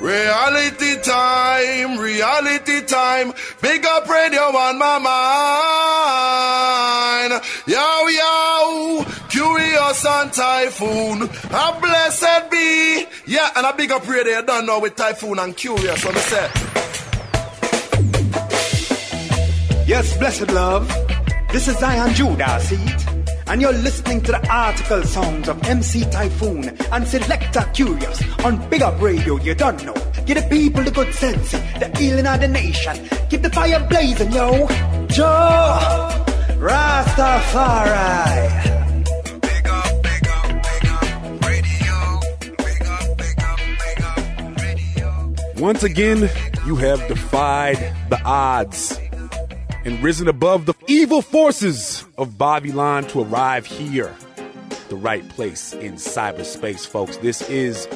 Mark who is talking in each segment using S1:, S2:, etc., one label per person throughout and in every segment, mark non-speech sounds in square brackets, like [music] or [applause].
S1: Reality time, reality time. Big up radio on my mind. Yo, yo, Kurious and typhoon. A blessed be. Yeah, and a big up radio done now with typhoon and Kurious on the set.
S2: Yes, blessed love. This is Zion Judah, see it? And you're listening to the article songs of MC Typhoon and Selector Kurious on Big Up Radio, you don't know. Give the people the good sense, the healing of the nation. Keep the fire blazing, yo. Jah Rastafari. Big up, big up, big up radio. Big up, big up, radio.
S3: Once again, you have defied the odds and risen above the evil forces of Babylon to arrive here, the right place in cyberspace, folks. This is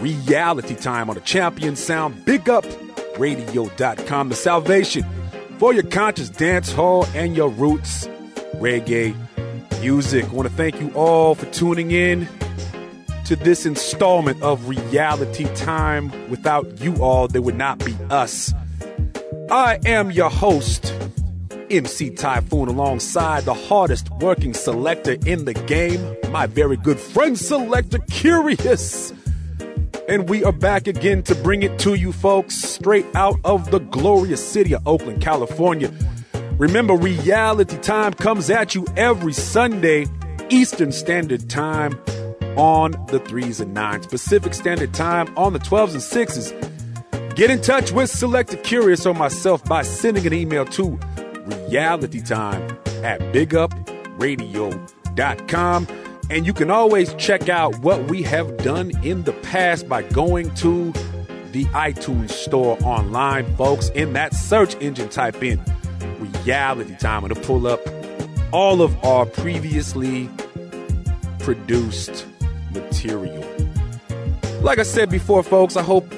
S3: reality time on the Champion Sound Big Up Radio.com, the salvation for your conscious dance hall and your roots reggae music. I want to thank you all for tuning in to this installment of Reality Time. Without you all, there would not be us. I am your host, MC Typhoon, alongside the hardest working selector in the game, my very good friend, Selector Kurious. And we are back again to bring it to you, folks, straight out of the glorious city of Oakland, California. Remember, reality time comes at you every Sunday, Eastern Standard Time on the threes and nines, Pacific Standard Time on the 12s and sixes. Get in touch with Selector Kurious or myself by sending an email to realitytime at bigupradio.com. And you can always check out what we have done in the past by going to the iTunes store online, folks. In that search engine, type in reality time and it'll pull up all of our previously produced material. Like I said before, folks, I hope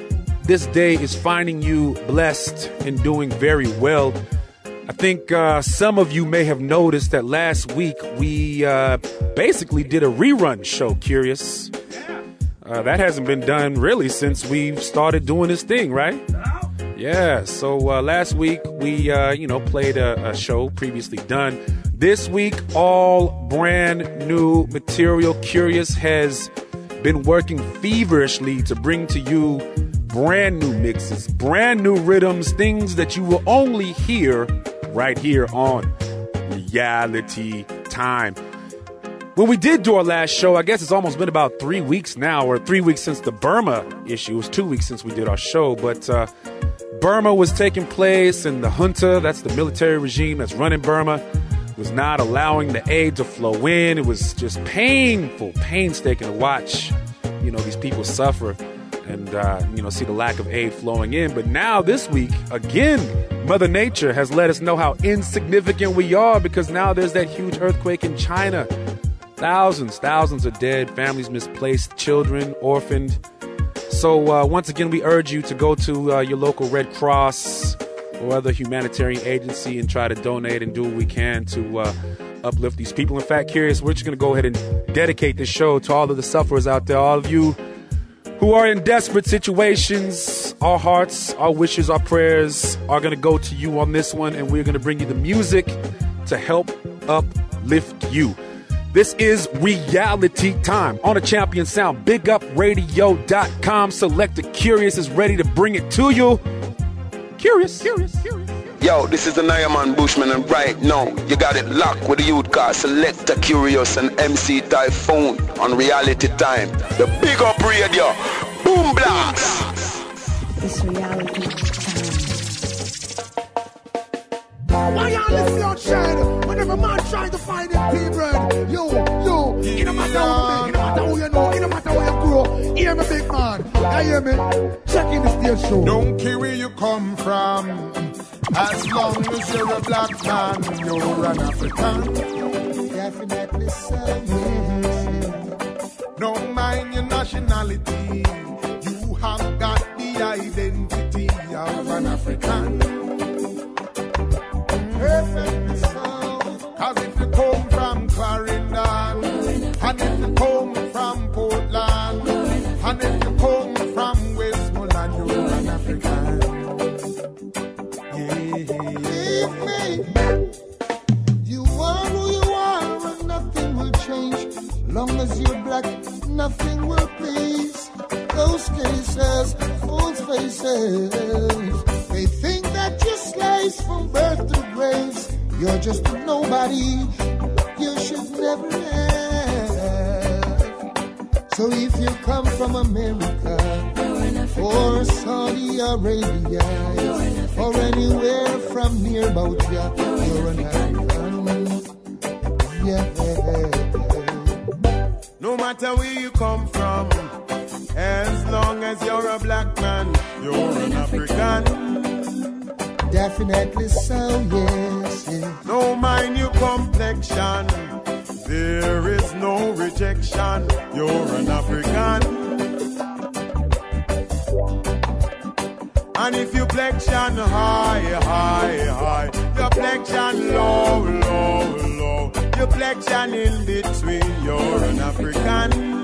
S3: this day is finding you blessed and doing very well. I think uh, some of you may have noticed that last week we uh, basically did a rerun show, Kurious. Uh, that hasn't been done really since we've started doing this thing, right? Yeah, so uh, last week we, uh, you know, played a, a show previously done. This week, all brand new material. Kurious has been working feverishly to bring to you brand new mixes, brand new rhythms, things that you will only hear right here on Reality Time. When we did do our last show, I guess it's almost been about three weeks now, or three weeks since the Burma issue. It was two weeks since we did our show, but uh, Burma was taking place, and the junta, that's the military regime that's running Burma, was not allowing the aid to flow in. It was just painful, painstaking to watch, you know, these people suffer and, uh, you know, see the lack of aid flowing in. But now, this week, again, Mother Nature has let us know how insignificant we are because now there's that huge earthquake in China. Thousands, thousands are dead, families misplaced, children orphaned. So, uh, once again, we urge you to go to uh, your local Red Cross or other humanitarian agency and try to donate and do what we can to uh, uplift these people. In fact, Kurious, we're just going to go ahead and dedicate this show to all of the sufferers out there, all of you who are in desperate situations. Our hearts, our wishes, our prayers are going to go to you on this one, and we're going to bring you the music to help uplift you. This is reality time on a champion sound. BigUpRadio.com. Selector Kurious is ready to bring it to you. Kurious, Kurious, Kurious.
S1: Yo, this is the Nyaman Bushman, and right now you got it locked with the youth car Selector Kurious and MC Typhoon on Reality Time. The Big Up Radio. Boom blast.
S4: It's reality time.
S5: Why y'all listen out shine? Whenever man trying to find his pea bread, you, you, it no matter who, it no matter who you know, it no matter where you grow. Hear me, big man. I hear me. Check in the stage show.
S6: Don't care where you come from. As long as you're a black man, you're an African.
S5: Definitely so.
S6: Mm-hmm. Don't mind your nationality. You have got the identity of an African.
S5: Perfectly so.
S6: Cause if you come from Clarendon, and if you come
S5: So if you come from America or Saudi Arabia or anywhere from near about ya, you're an African. Yeah.
S6: No matter where you come from, as long as you're a black man, you're an African.
S5: Definitely so, yes, yes.
S6: No mind your complexion, there is no rejection, you're an African. And if you flexion high, high, high, your flexion low, low, low, your flexion in between, you're an African.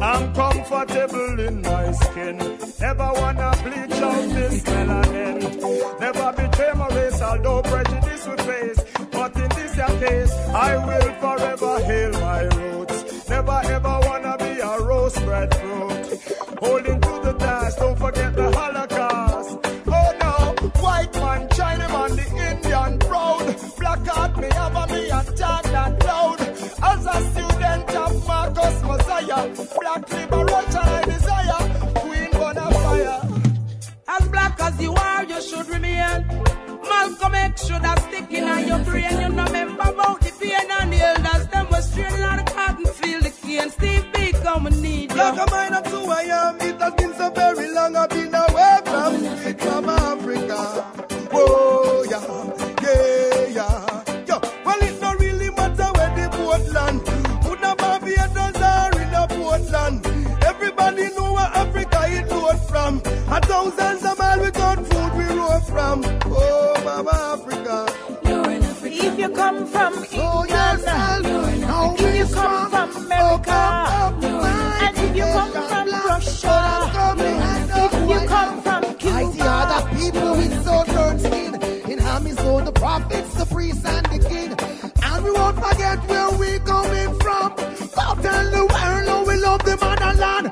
S6: I'm comfortable in my skin. Never wanna bleach out this melanin. Never betray my race, although prejudice we face. But in this case, I will forever hail my roots. Never ever wanna be a rose bred fruit. Holding to the task, don't forget the Holocaust. Oh no, white man, China man, the Indian proud. Black heart, me have a me attack that loud. As a student of Marcus Mosiah, black liberation I desire. Queen Bonafire.
S7: As black as you are, you should remain. Malcolm X should have stick in your brain. You know, remember about the pain and the elders. Field, the cane. Steve Big, come and need you.
S5: Like a mine of who I am, it has been so very long. I've been away from sweet from Africa. Whoa, yeah, yeah, yeah. Yo, well, it don't really matter where the boat land. Put a Barbados or in a Portland. Everybody know where Africa it rode from. A thousands of miles without food we rode from. Oh, Mama Africa.
S7: If you come from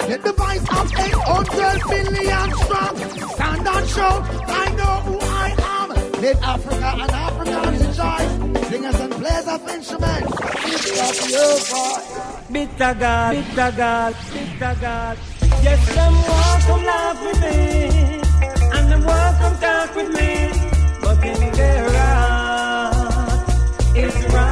S5: Let the voice of 800 million strong. Stand and shout, I know who I am. Let Africa and Africans rejoice. Singers and players of instruments. Lift up your voice.
S7: bitter God, bitter God, bitter God. Yes, them to laugh with me, and them to talk with me, but in their heart is wrong.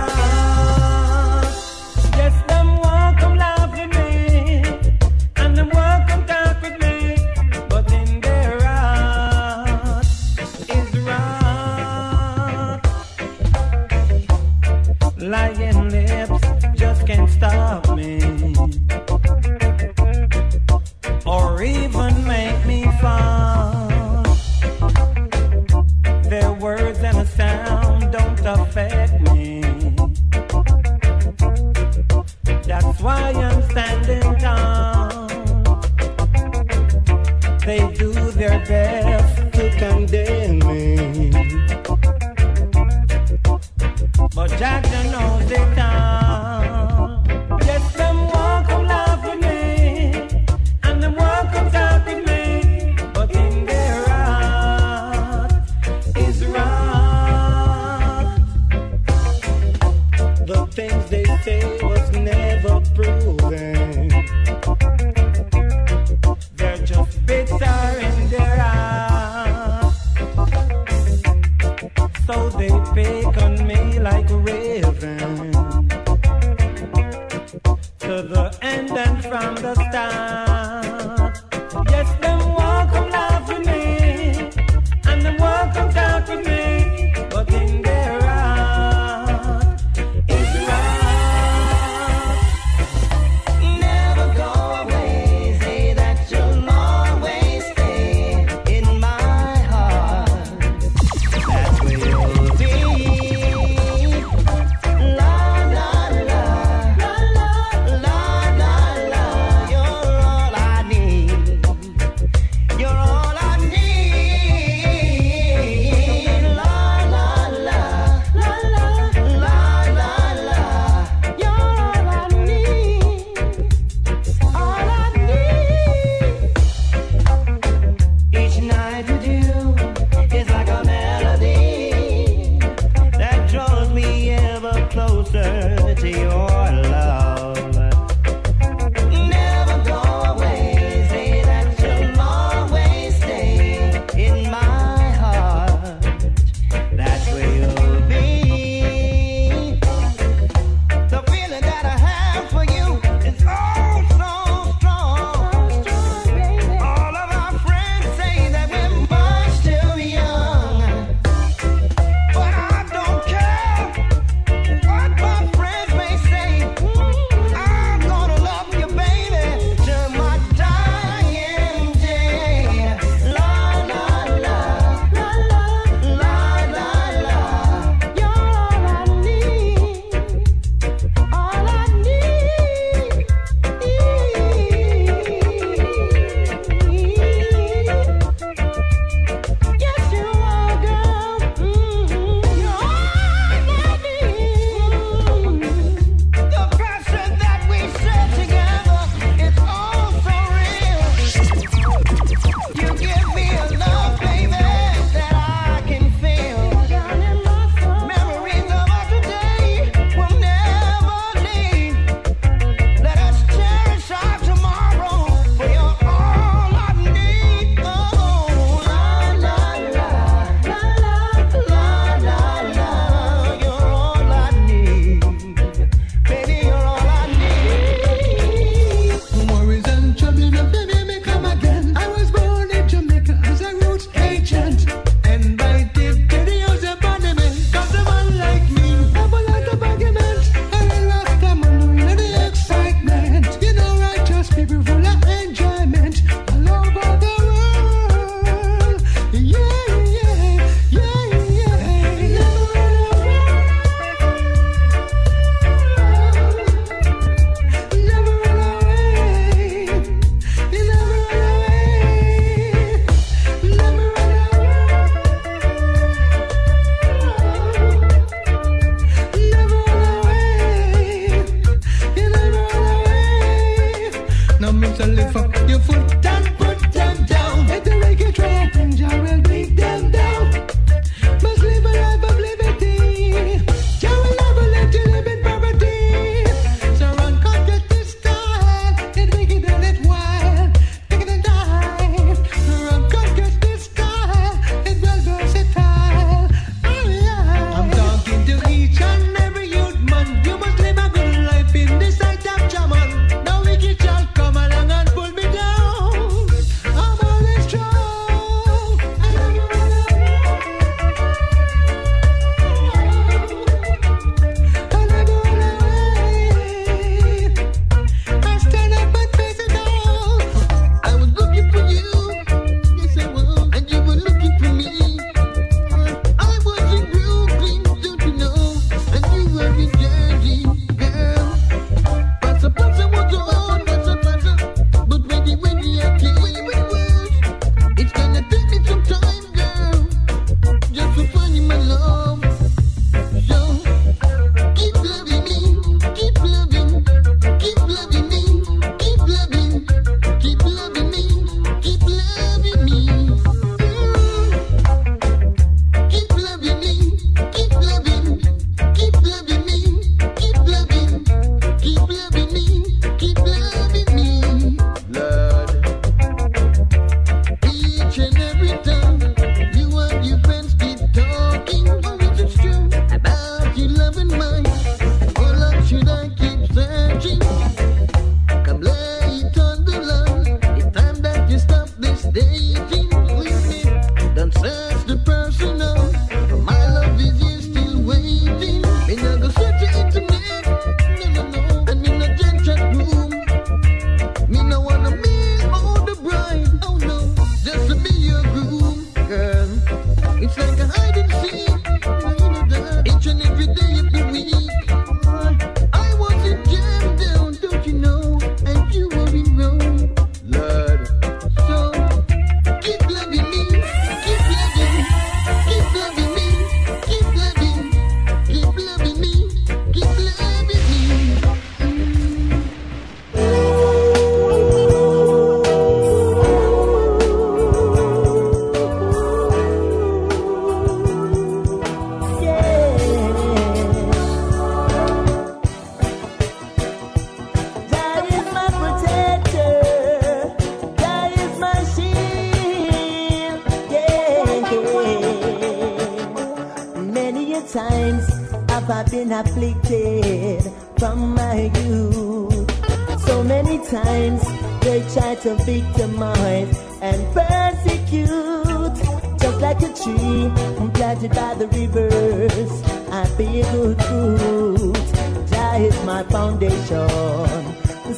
S8: I've been afflicted from my youth. So many times they try to victimize and persecute. Just like a tree planted by the rivers, I bear good fruit. Jah is my foundation,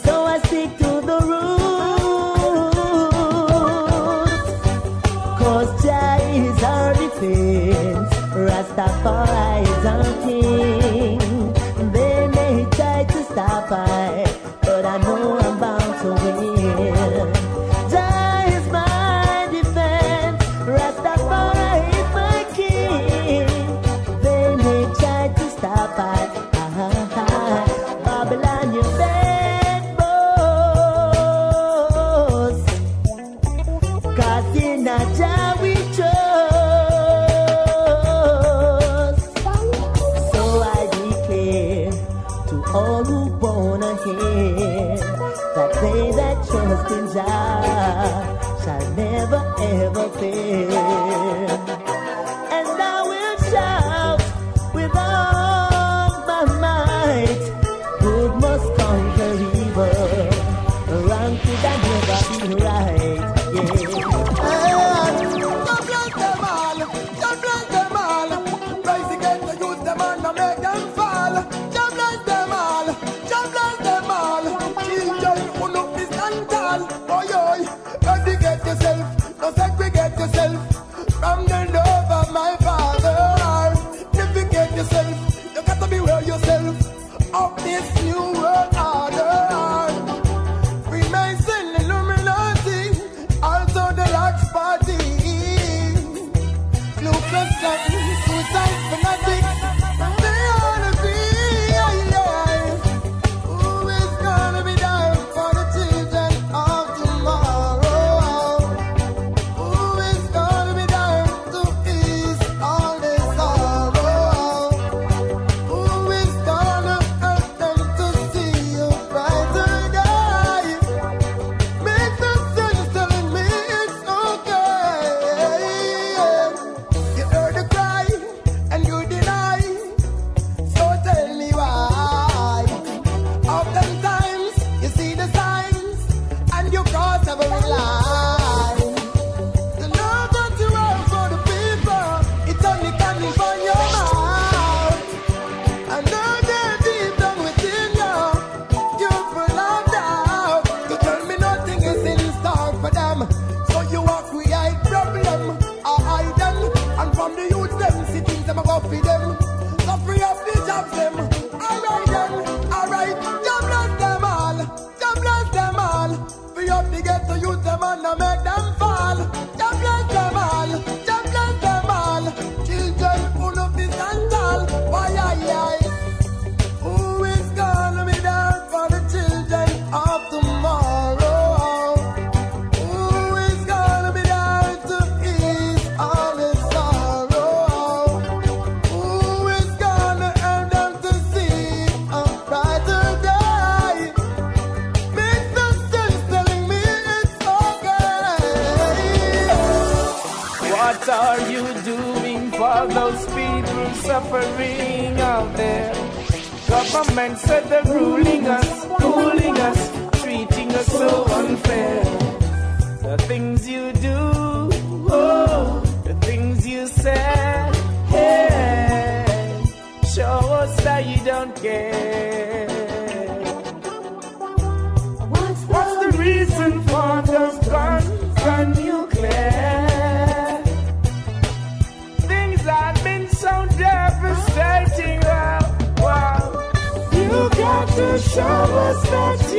S8: so I stick to the roots. Cause Jah is our defense. sacola exante. ever fail.
S7: Show us that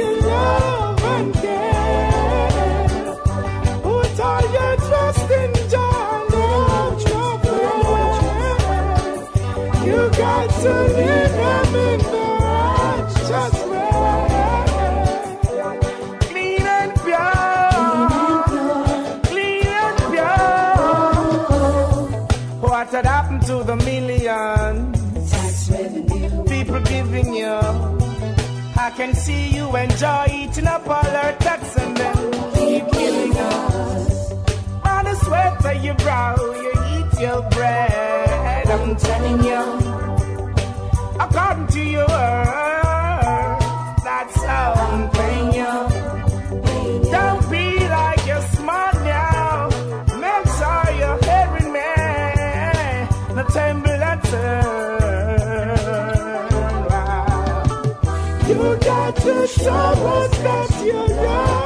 S7: can see you enjoy eating up all our tax and then keep killing us. On the sweat of your brow, you eat your bread. I'm telling you, according to your word, got to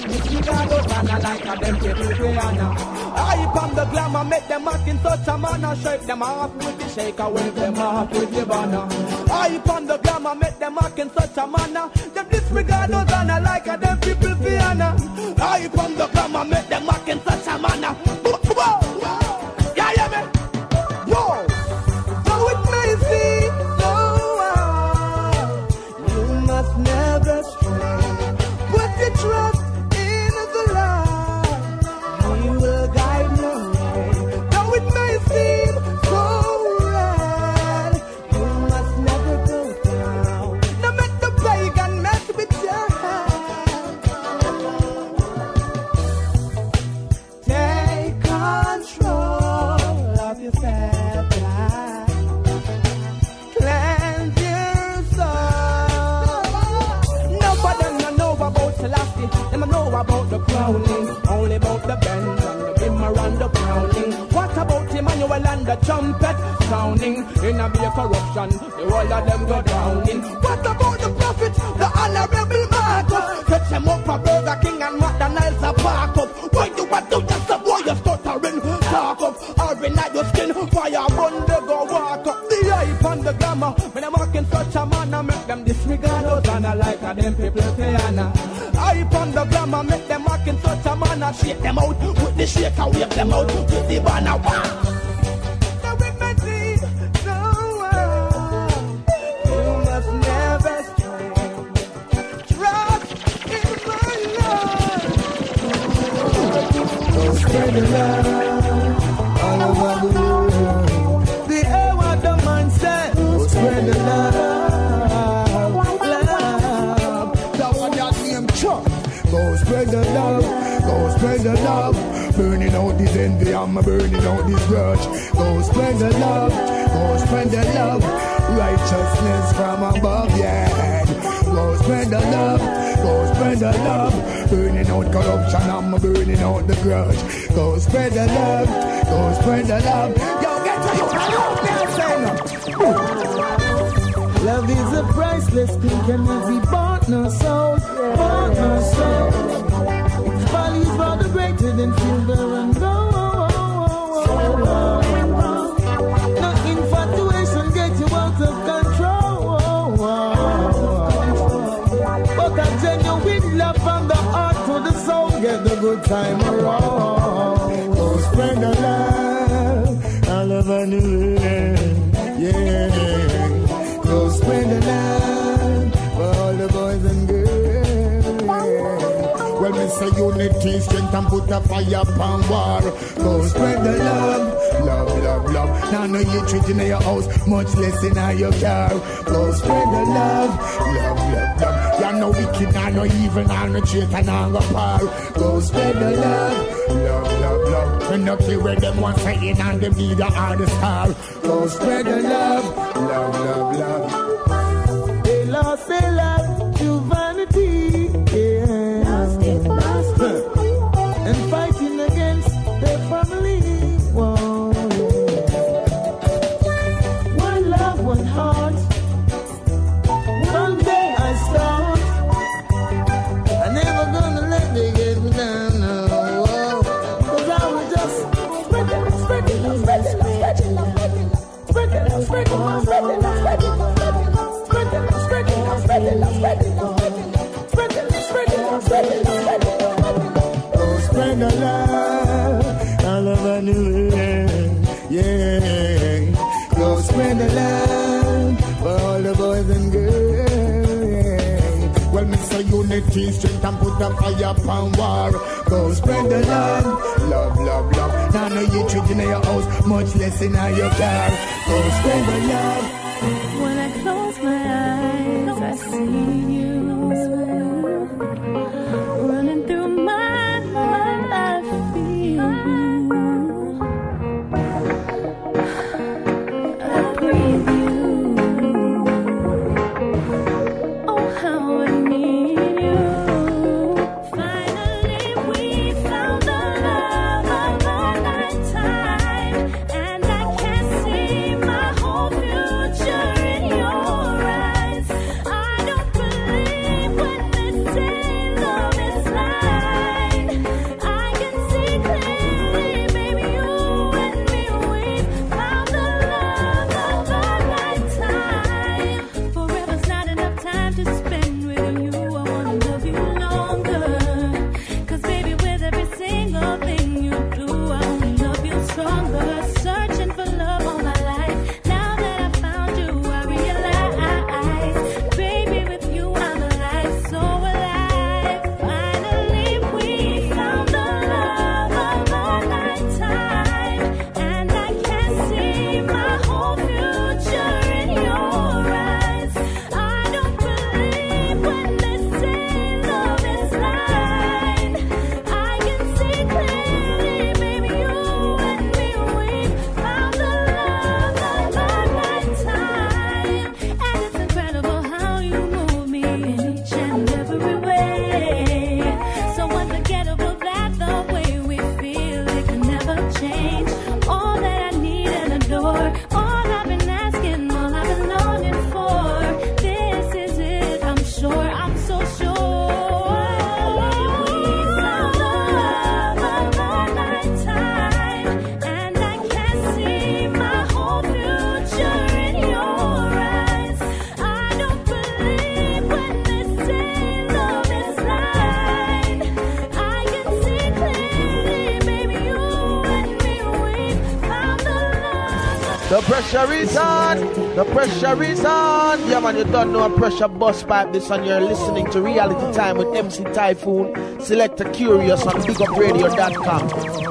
S7: man, I make them disregard those man. I like a them people piano. Hype and the glamour make them act in such a manner. Shake them off with the shaker, wave them off with the banner. Hype and the glamour make them act in such a manner. Them disregard those man. I like a them people piano. Hype and the glamour make them act in such a manner. Spread the love, love. That one that name Chuck.
S5: Go spread the love, go spread the love. Burning out this envy, I'm burning out this grudge. Go spread the love, go spread the love. Righteousness from above, yeah. Go spread the love, go spread the love. Burning out corruption, I'm burning out the grudge. Go spread the love, go spread the love. Love
S7: is a priceless thing, can it be bought nor sold. Bought no soul. Values greater than silver and gold. No infatuation get you out of control. But a genuine love from the heart to the soul, the
S5: good time around. Oh, spread the love all over the world. Yeah go spread for all the boys and girls. Well, me say unity, strength, and put a fire upon war. Go spread the love, love, love, love. Now, no, you treating in your house, much less in your car. Go spread the love, love, love, love. You're no wicked, I no evil, I'm no traitor, I'm no power. Go spread the love, love, love, love. And not care where them want saying, and them need a hard star. Go spread the love. bla bla bla. Et là, c'est. G strength and put a fire upon war. Go spread the love, love, love, love. Now no you treatin' your house, much less in your car. Go spread the love.
S9: pressure is on. Yeah, man, you don't know a pressure bus pipe this, and you're listening to Reality Time with MC Typhoon, Select a Kurious on BigUpRadio.com.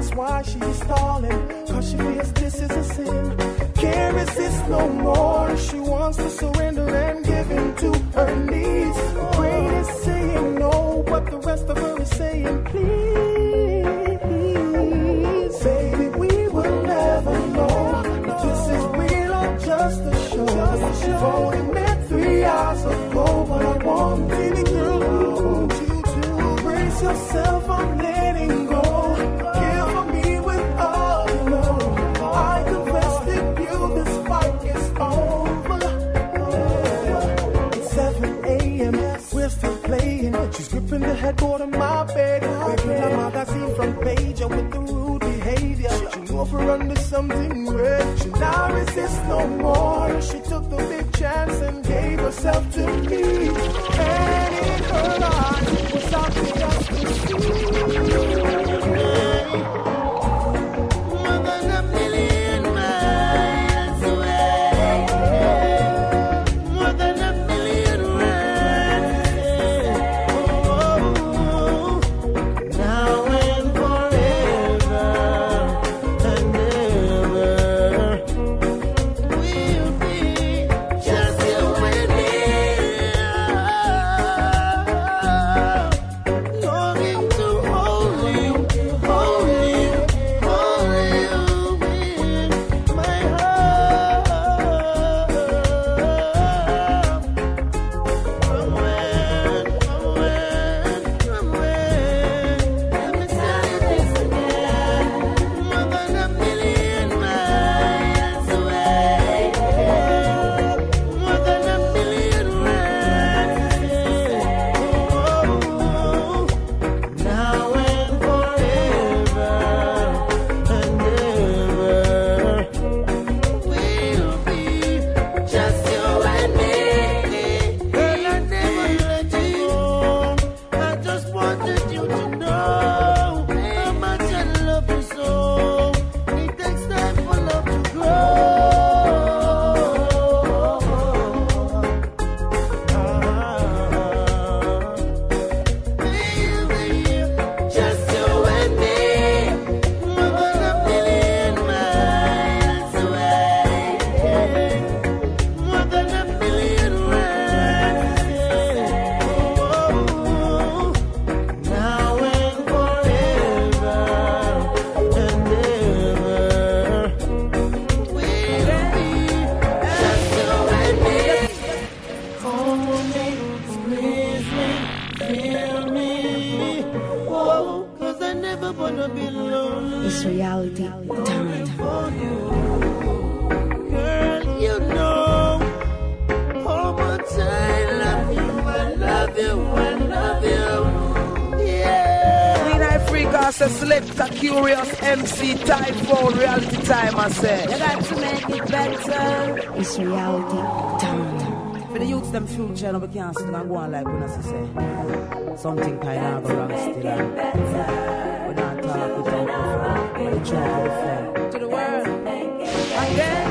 S5: That's why she's stalling, cause she feels this is a sin. Can't resist no more. She wants to surrender and give in to her needs.
S10: Something red. She now resist no more. She took the big chance and gave herself to me. And in her eyes was obvious to see.
S11: Future, no, we can't and go on like when I say something kind of wrong still. We not talk. We to the world. Again.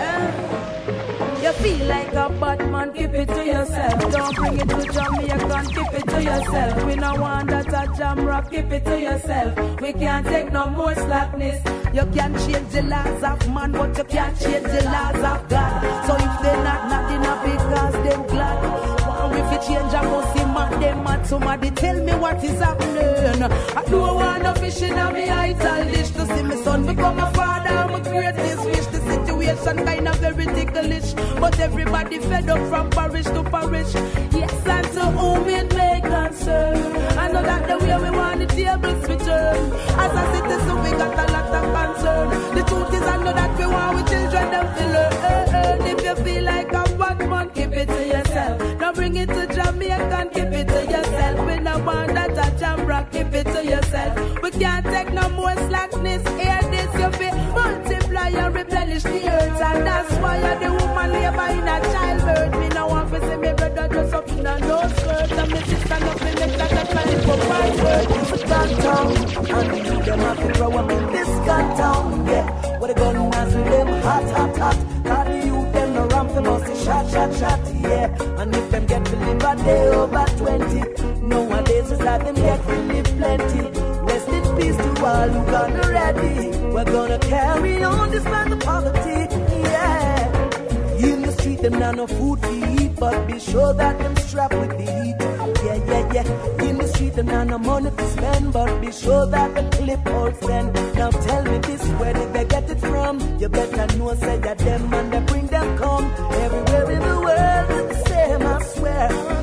S11: eh. You feel like a bad man, keep it to yourself. Don't bring it to Jamaica, keep it to yourself. We no want that a Jamrock, keep it to yourself. We can't take no more slackness. You can't change the laws of man, but you can't change the laws of God. So change, I must see man, them mad. Somebody tell me what is happening. I don't want no fish in me ital dish to see my son become a father. I'm a greatest wish. The situation kind of very ticklish, but everybody fed up from parish to parish. Yes, and to whom it may concern. I know that the way we want the tables return. As a citizen, we got a lot of concern. The truth is, I know that we want we children them to learn. If you feel like a bad man, keep it to yourself. Bring it to Jamaica, and keep it to yourself. We no want that a Jamrock, keep it to yourself. We can't take no more slackness. Hear this, you feel multiply and replenish the earth, and that's why you're the woman labor in a childbirth. Me no want to see me brother dress up in a no skirt, and me sister no feel make that that man for my word. A gun town, and you them have to grow up in this gun town, yeah. Where the gun has with them hot, hot, hot. The youth them no ramp, they must be shot, shot, shot, yeah. And if them get a day over 20, nowadays it's like them get live plenty. Rest in peace to all who gone already. We're gonna carry on despite the poverty, yeah. In the street, them not no food to eat, but be sure that them strapped with the heat. Yeah, yeah, yeah. In the street, them not no money to spend, but be sure that the clip holds then. Now tell me this, where did they get it from? You better know, say that them and they bring them come. Everywhere in the world, it's the same, I swear.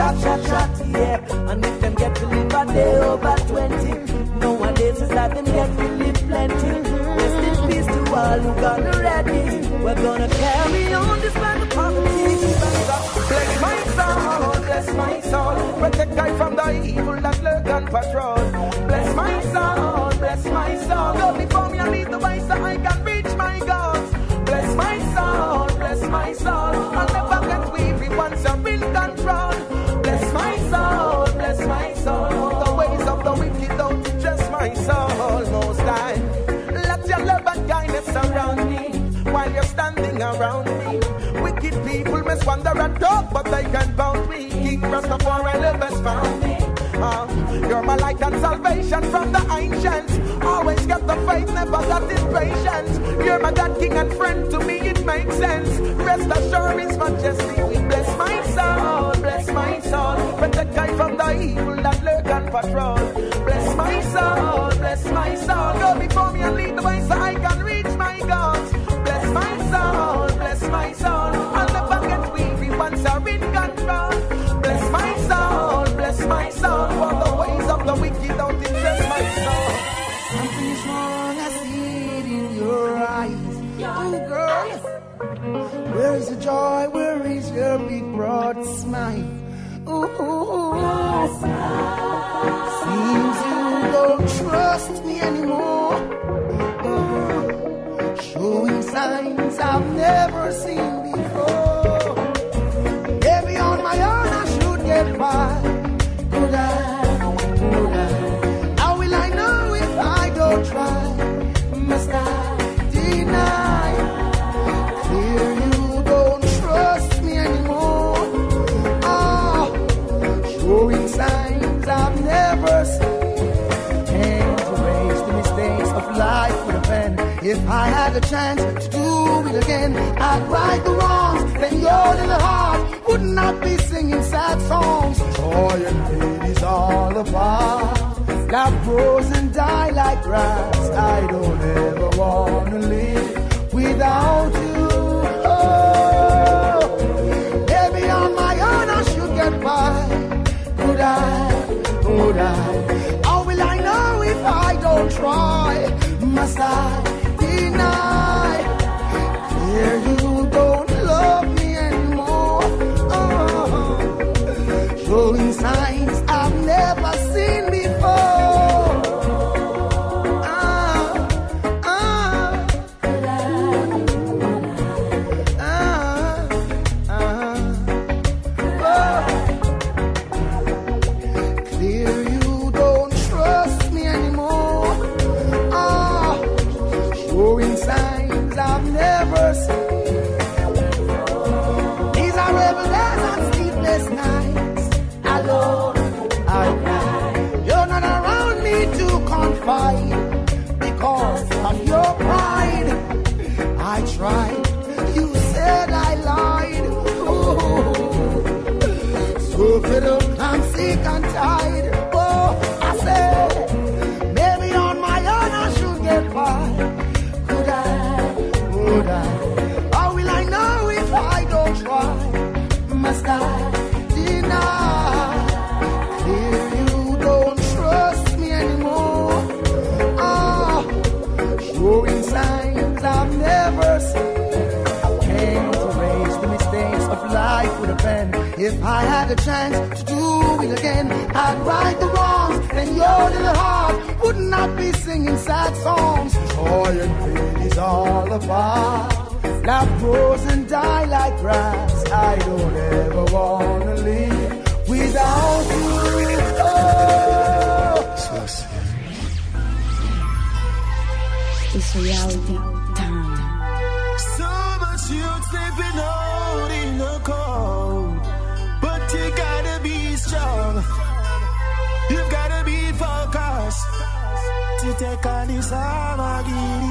S11: Shot, shot, shot. Yeah, and if them get to live a day over 20, nowadays places that them get to live plenty. Rest in peace to all who gone ready. We're gonna carry on despite the poverty.
S9: Bless my soul, bless my soul. Protect I from the evil that lurk and patrol. Bless my soul, bless my soul. Go before me and lead the way so I can reach my goals. Bless my soul, bless my soul. I'll never get weary once I'm in control. Must wander and talk, but they can bound me. King Rastafari has found me. Uh, you're my light and salvation from the ancients. Always got the faith, never got impatience. You're my God, King and friend. To me, it makes sense. Rest assured, His Majesty,
S5: a chance to do it again, I'd right the wrongs. Then your little heart would not be singing sad songs. Joy and pain all apart. Love grows and die like grass. I don't ever wanna live without you. Oh, maybe on my own I should get by. Could I? Would I? How will I know if I don't try? Must I deny? You don't love me anymore. Uh-huh. Oh, showing signs If I had a chance to do it again, I'd right the wrongs. and your little heart would not be singing sad songs. Joy and pain is all apart. Love grows and die like grass. I don't ever wanna live without you. Oh.
S12: It's reality
S13: take on this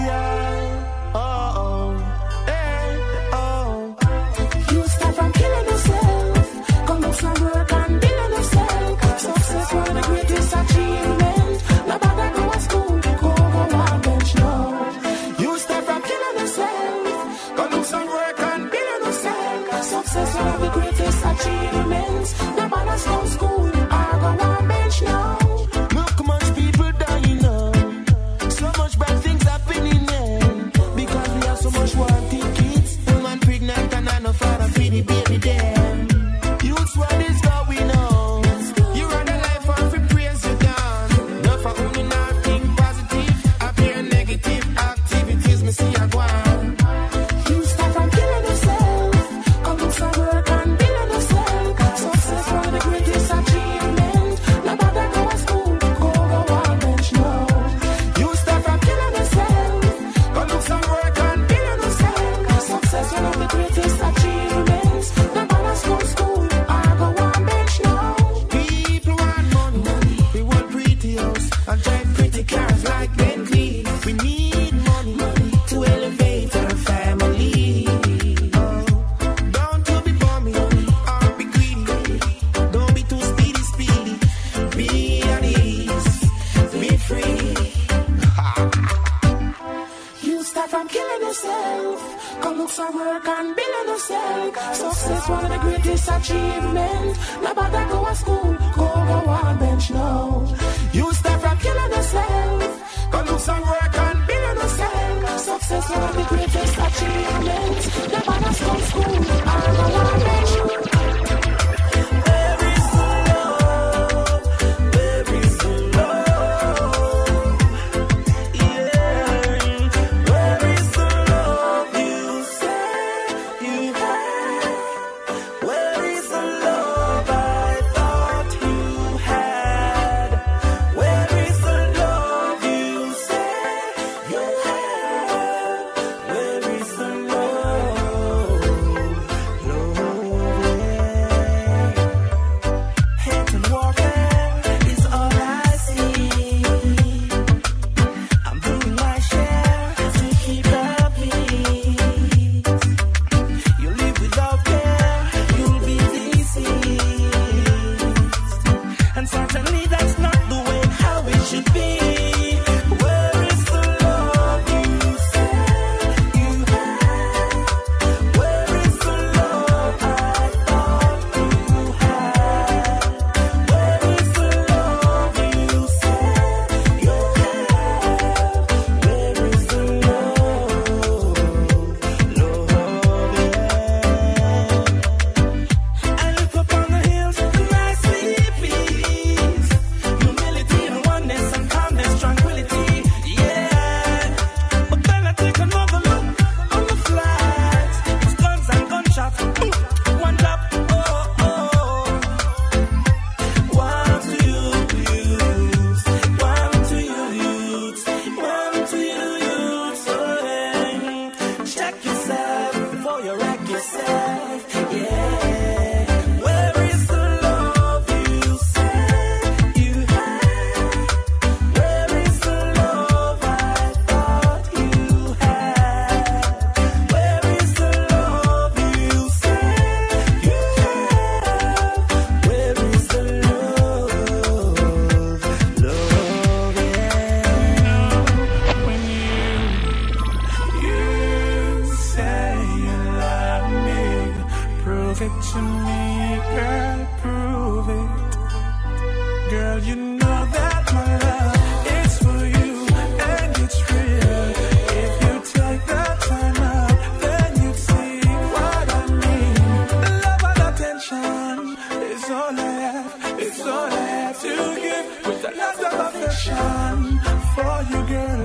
S14: It's all I have, it's all I have to give. With a lot of affection for you, girl.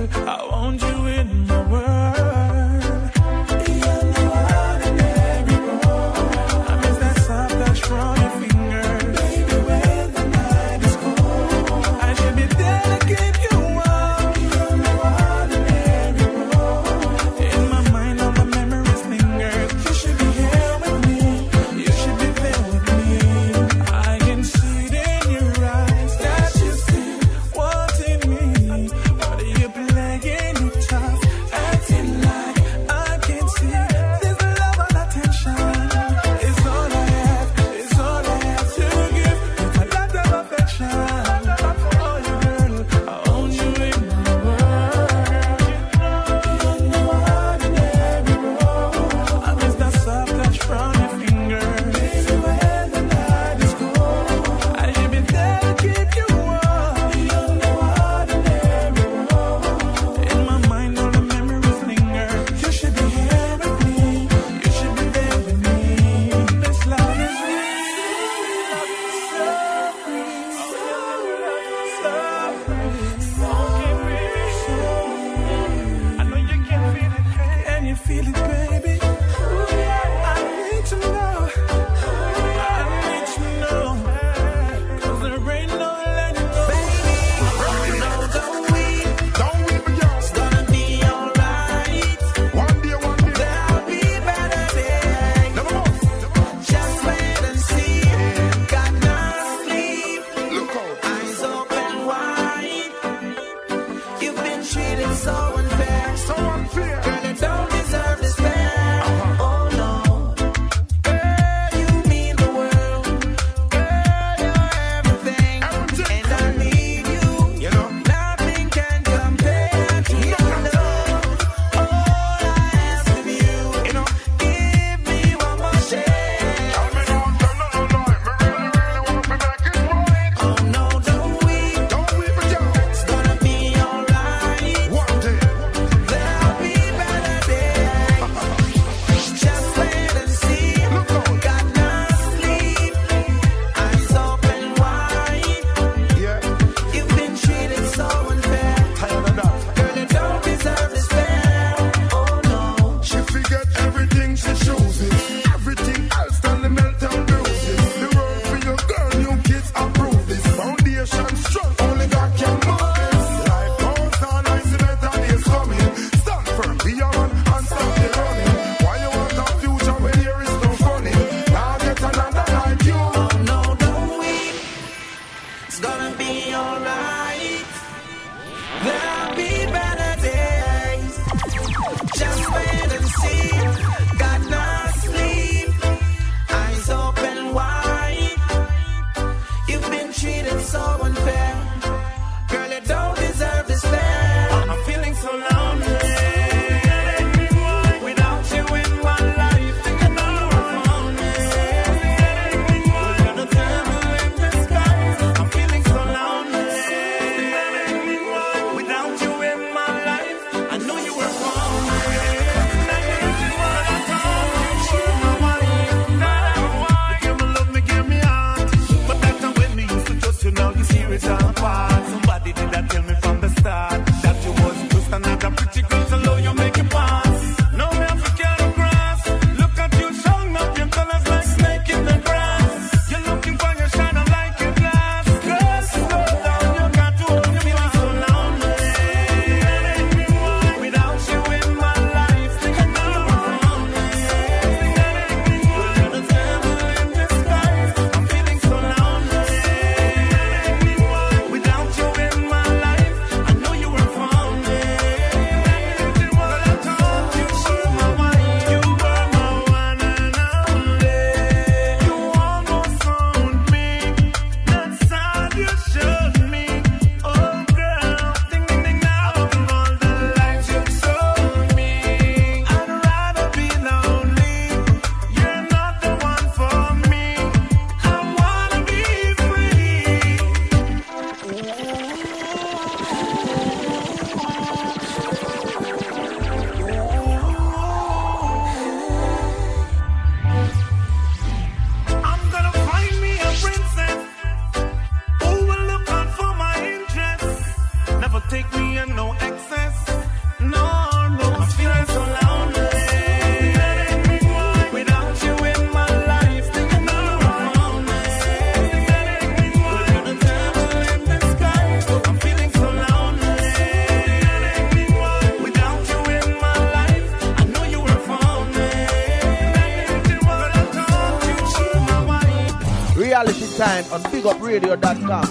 S15: On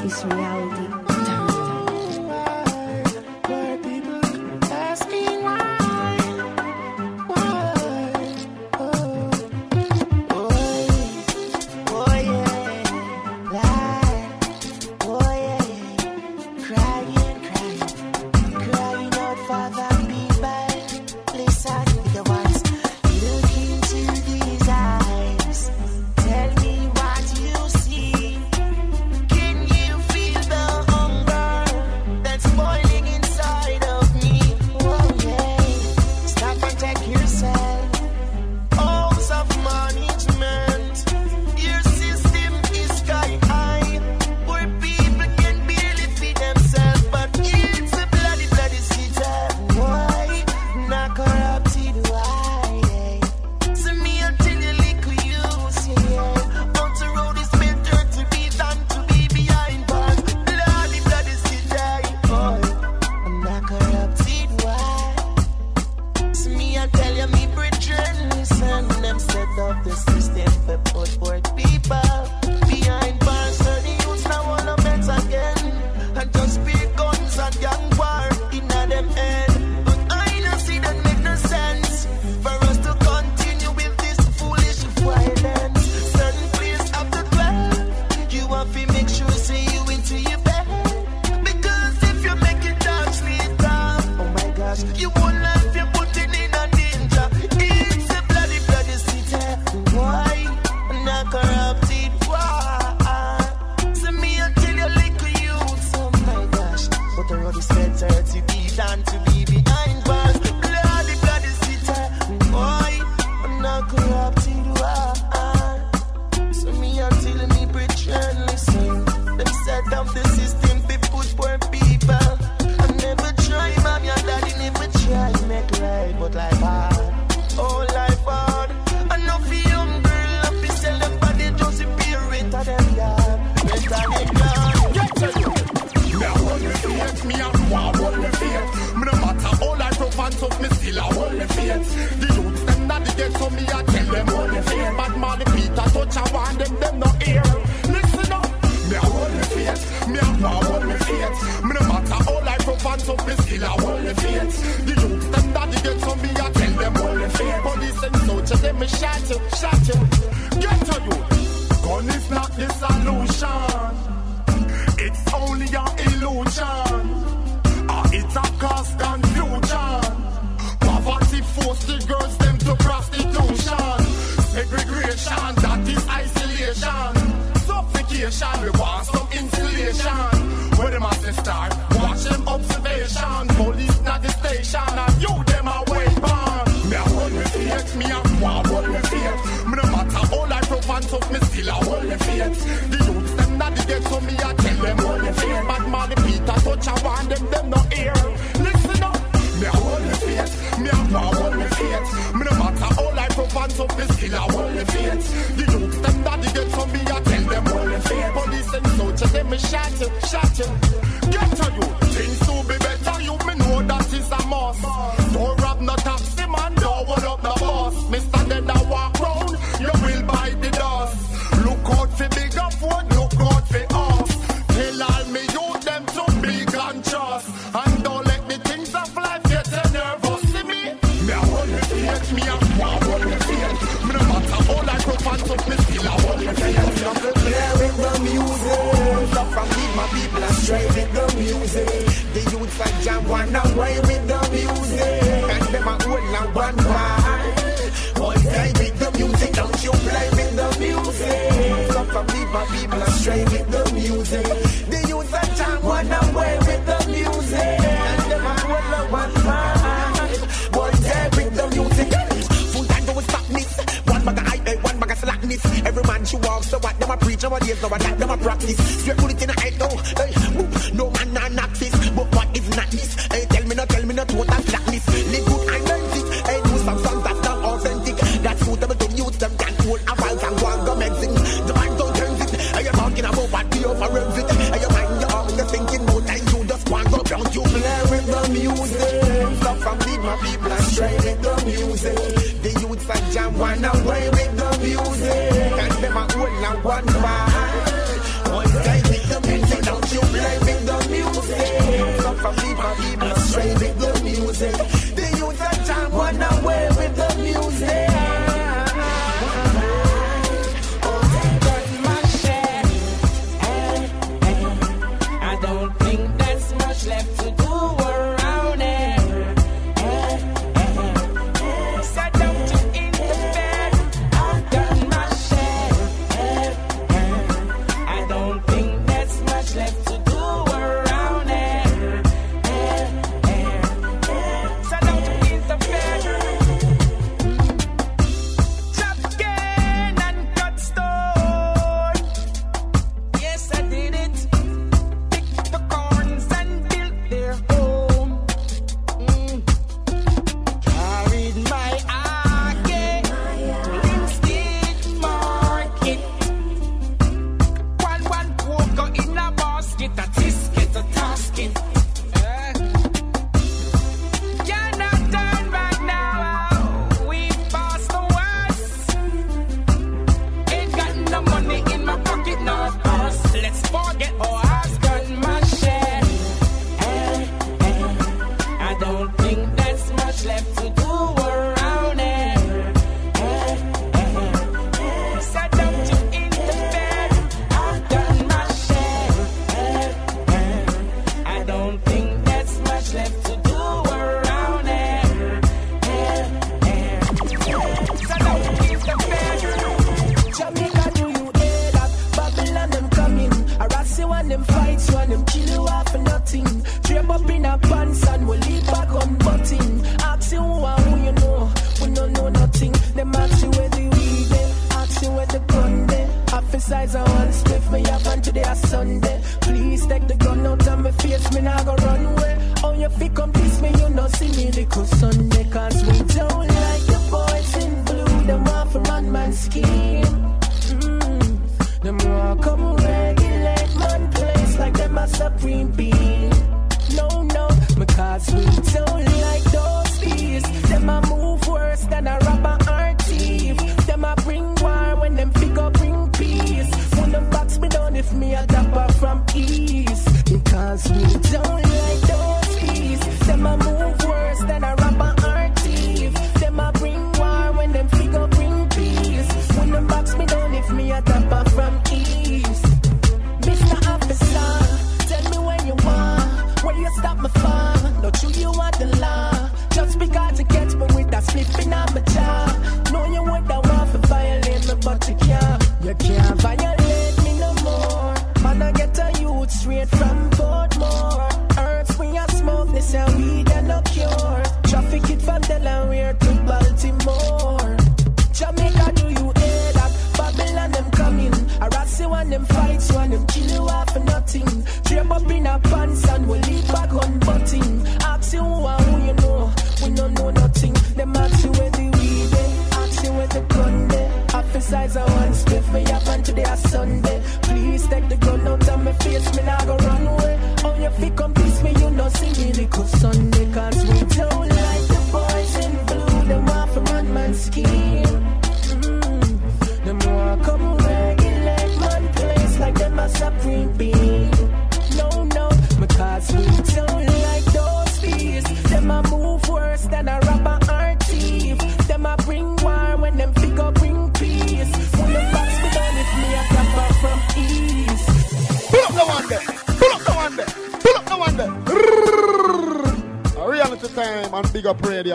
S12: It's reality.
S16: Shot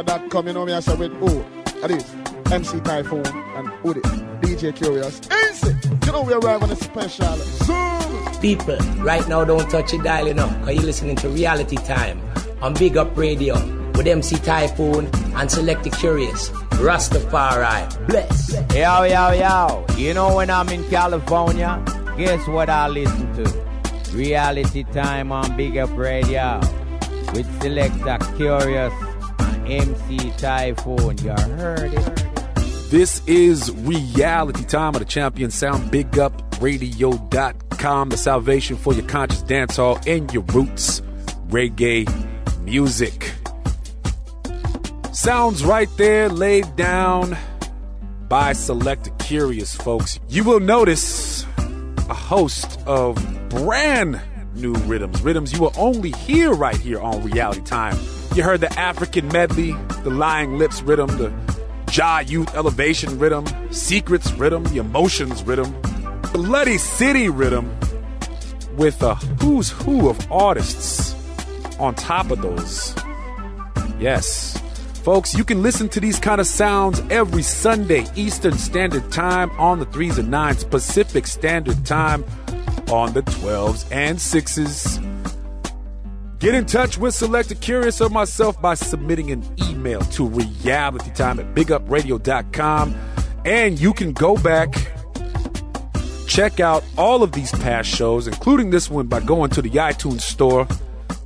S16: bigupradio.com. You know me, I say with who? That is MC Typhoon and Udi, DJ Kurious. Easy. You know we arrive on a special Zoom.
S17: People, right now don't touch your dial enough because you're listening to Reality Time on Big Up Radio with MC Typhoon and Select the Kurious. Rastafari, bless.
S18: Yo, yo, yo. You know when I'm in California, guess what I listen to? Reality Time on Big Up Radio with Selector Kurious and MC Typhoon. You heard it?
S3: This is reality time of the champion sound. BigUpRadio.com, the salvation for your conscious dancehall and your roots reggae music. Sounds right there laid down by Select Kurious, folks. You will notice a host of brand new rhythms, rhythms you will only hear right here on Reality Time. You heard the African medley, the Lying Lips rhythm, the Ja Youth Elevation rhythm, Secrets rhythm, the Emotions rhythm, Bloody City rhythm, with a who's who of artists on top of those. Yes. Folks, you can listen to these kind of sounds every Sunday, Eastern Standard Time on the 3s and 9s, Pacific Standard Time on the 12s and 6s. Get in touch with Selector Kurious or myself by submitting an email to realitytime at bigupradio.com. And you can go back, check out all of these past shows, including this one, by going to the iTunes store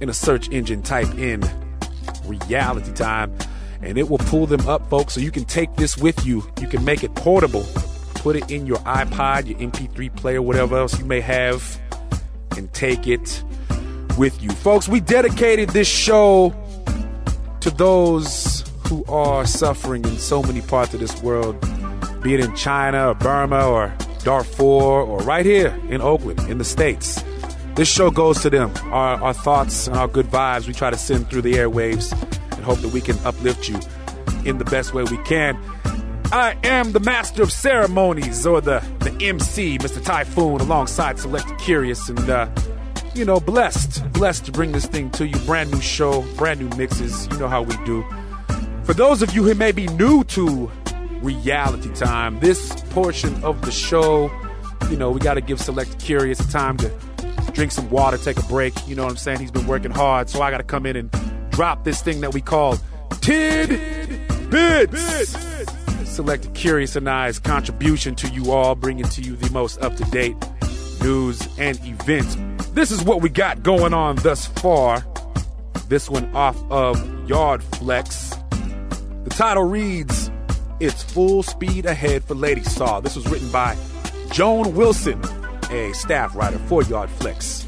S3: in a search engine, type in Reality Time, and it will pull them up, folks. So you can take this with you. You can make it portable, put it in your iPod, your MP3 player, whatever else you may have, and take it with you. Folks, we dedicated this show to those who are suffering in so many parts of this world, be it in China or Burma or Darfur or right here in Oakland, in the States. This show goes to them. Our, our thoughts and our good vibes we try to send through the airwaves and hope that we can uplift you in the best way we can. I am the master of ceremonies, or the, the MC, Mr. Typhoon, alongside Select Kurious, and uh, you know, blessed, blessed to bring this thing to you. Brand new show, brand new mixes. You know how we do. For those of you who may be new to reality time, this portion of the show, you know, we got to give Select Kurious time to drink some water, take a break. You know what I'm saying? He's been working hard, so I got to come in and drop this thing that we call Tid Bits. Select Kurious and I's contribution to you all, bringing to you the most up to date news and events. This is what we got going on thus far. This one off of Yardflex. The title reads It's Full Speed Ahead for Lady Saw. This was written by Joan Wilson, a staff writer for Yardflex.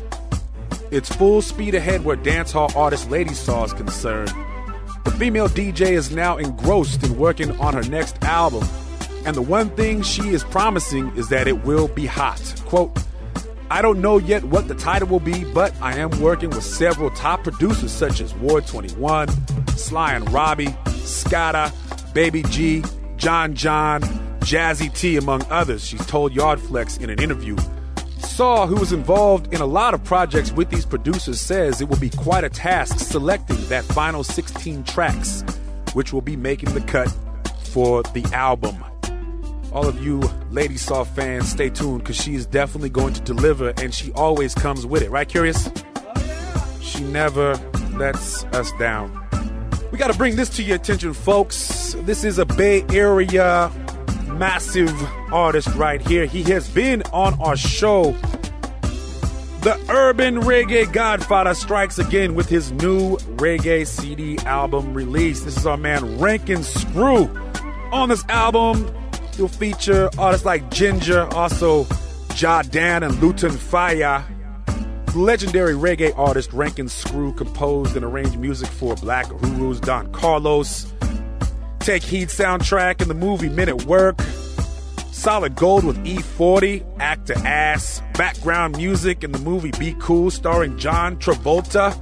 S3: It's full speed ahead where dancehall artist Lady Saw is concerned. The female DJ is now engrossed in working on her next album, and the one thing she is promising is that it will be hot. Quote, I don't know yet what the title will be, but I am working with several top producers such as Ward 21, Sly and Robbie, Skatta, Baby G, John John, Jazzy T, among others, she told Yardflex in an interview. Saw, who was involved in a lot of projects with these producers, says it will be quite a task selecting that final 16 tracks, which will be making the cut for the album. All of you Lady Saw fans, stay tuned because she is definitely going to deliver and she always comes with it. Right, Kurious? She never lets us down. We got to bring this to your attention, folks. This is a Bay Area massive artist right here. He has been on our show. The Urban Reggae Godfather strikes again with his new reggae CD album release. This is our man Rankin Scroo. On this album, you'll feature artists like Ginger, also Jadan and Luton Fyah. Legendary reggae artist Rankin Scroo composed and arranged music for Black Uhuru's Don Carlos. Take Heed soundtrack in the movie Men at Work. Solid Gold with E40, Actor Ass. Background music in the movie Be Cool starring John Travolta.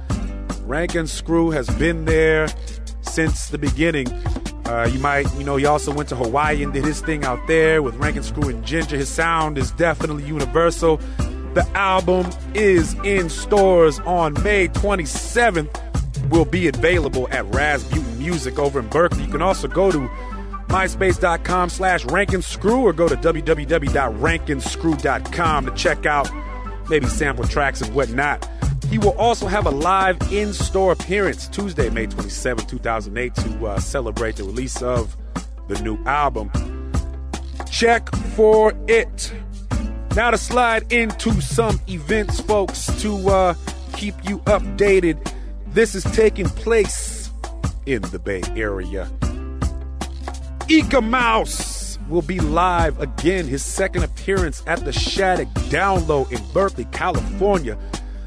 S3: Rankin Scroo has been there since the beginning. Uh, you might, you know, he also went to Hawaii and did his thing out there with Rankin Scroo and Ginger. His sound is definitely universal. The album is in stores on May 27th. Will be available at Rasputin Music over in Berkeley. You can also go to myspace.com slash rankinscroo or go to www.rankinscroo.com to check out maybe sample tracks and whatnot. He will also have a live in-store appearance Tuesday, May 27, 2008 to uh, celebrate the release of the new album. Check for it. Now to slide into some events, folks, to uh, keep you updated. This is taking place in the Bay Area. Ika Mouse will be live again, his second appearance at the Shattuck Down Low in Berkeley, California.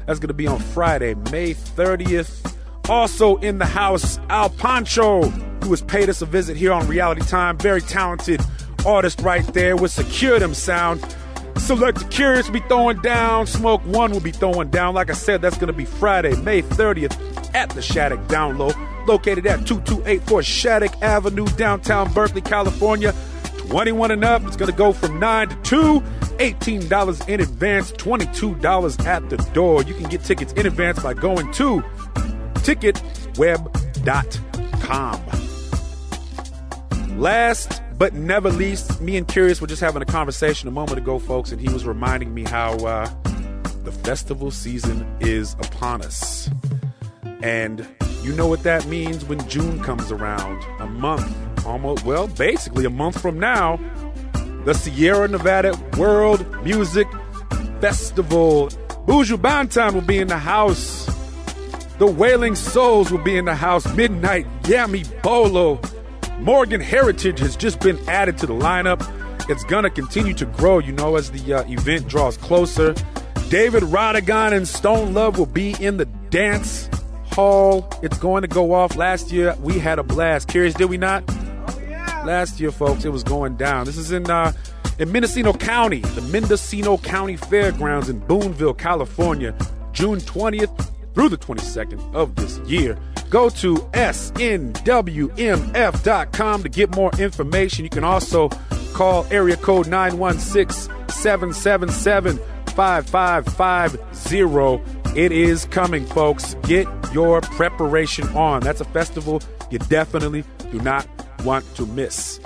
S3: That's going to be on Friday, May 30th. Also in the house, Al Pancho, who has paid us a visit here on Reality Time. Very talented artist right there with Secure Them Sound. Select the Kurious will be throwing down. Smoke One will be throwing down. Like I said, that's going to be Friday, May 30th at the Shattuck Down Low, located at 2284 Shattuck Avenue, downtown Berkeley, California. 21 and up, it's going to go from 9 to 2. $18 in advance, $22 at the door. You can get tickets in advance by going to ticketweb.com. Last but never least, me and Kurious were just having a conversation a moment ago, folks, and he was reminding me how uh, the festival season is upon us. And you know what that means when June comes around. A month, almost, well, basically a month from now, the Sierra Nevada World Music Festival. Buju Banton will be in the house. The Wailing Souls will be in the house. Midnite Yami Bolo. Morgan Heritage has just been added to the lineup. It's gonna continue to grow, you know, as the uh, event draws closer. David Rodigan and Stone Love will be in the dance hall. It's going to go off. Last year we had a blast. Kurious, did we not? Last year, folks, it was going down. This is in uh, in Mendocino County, the Mendocino County Fairgrounds in Boonville, California, June 20th through the 22nd of this year. Go to snwmf.com to get more information. You can also call area code 916 777 5550. It is coming, folks. Get your preparation on. That's a festival you definitely do not want to miss.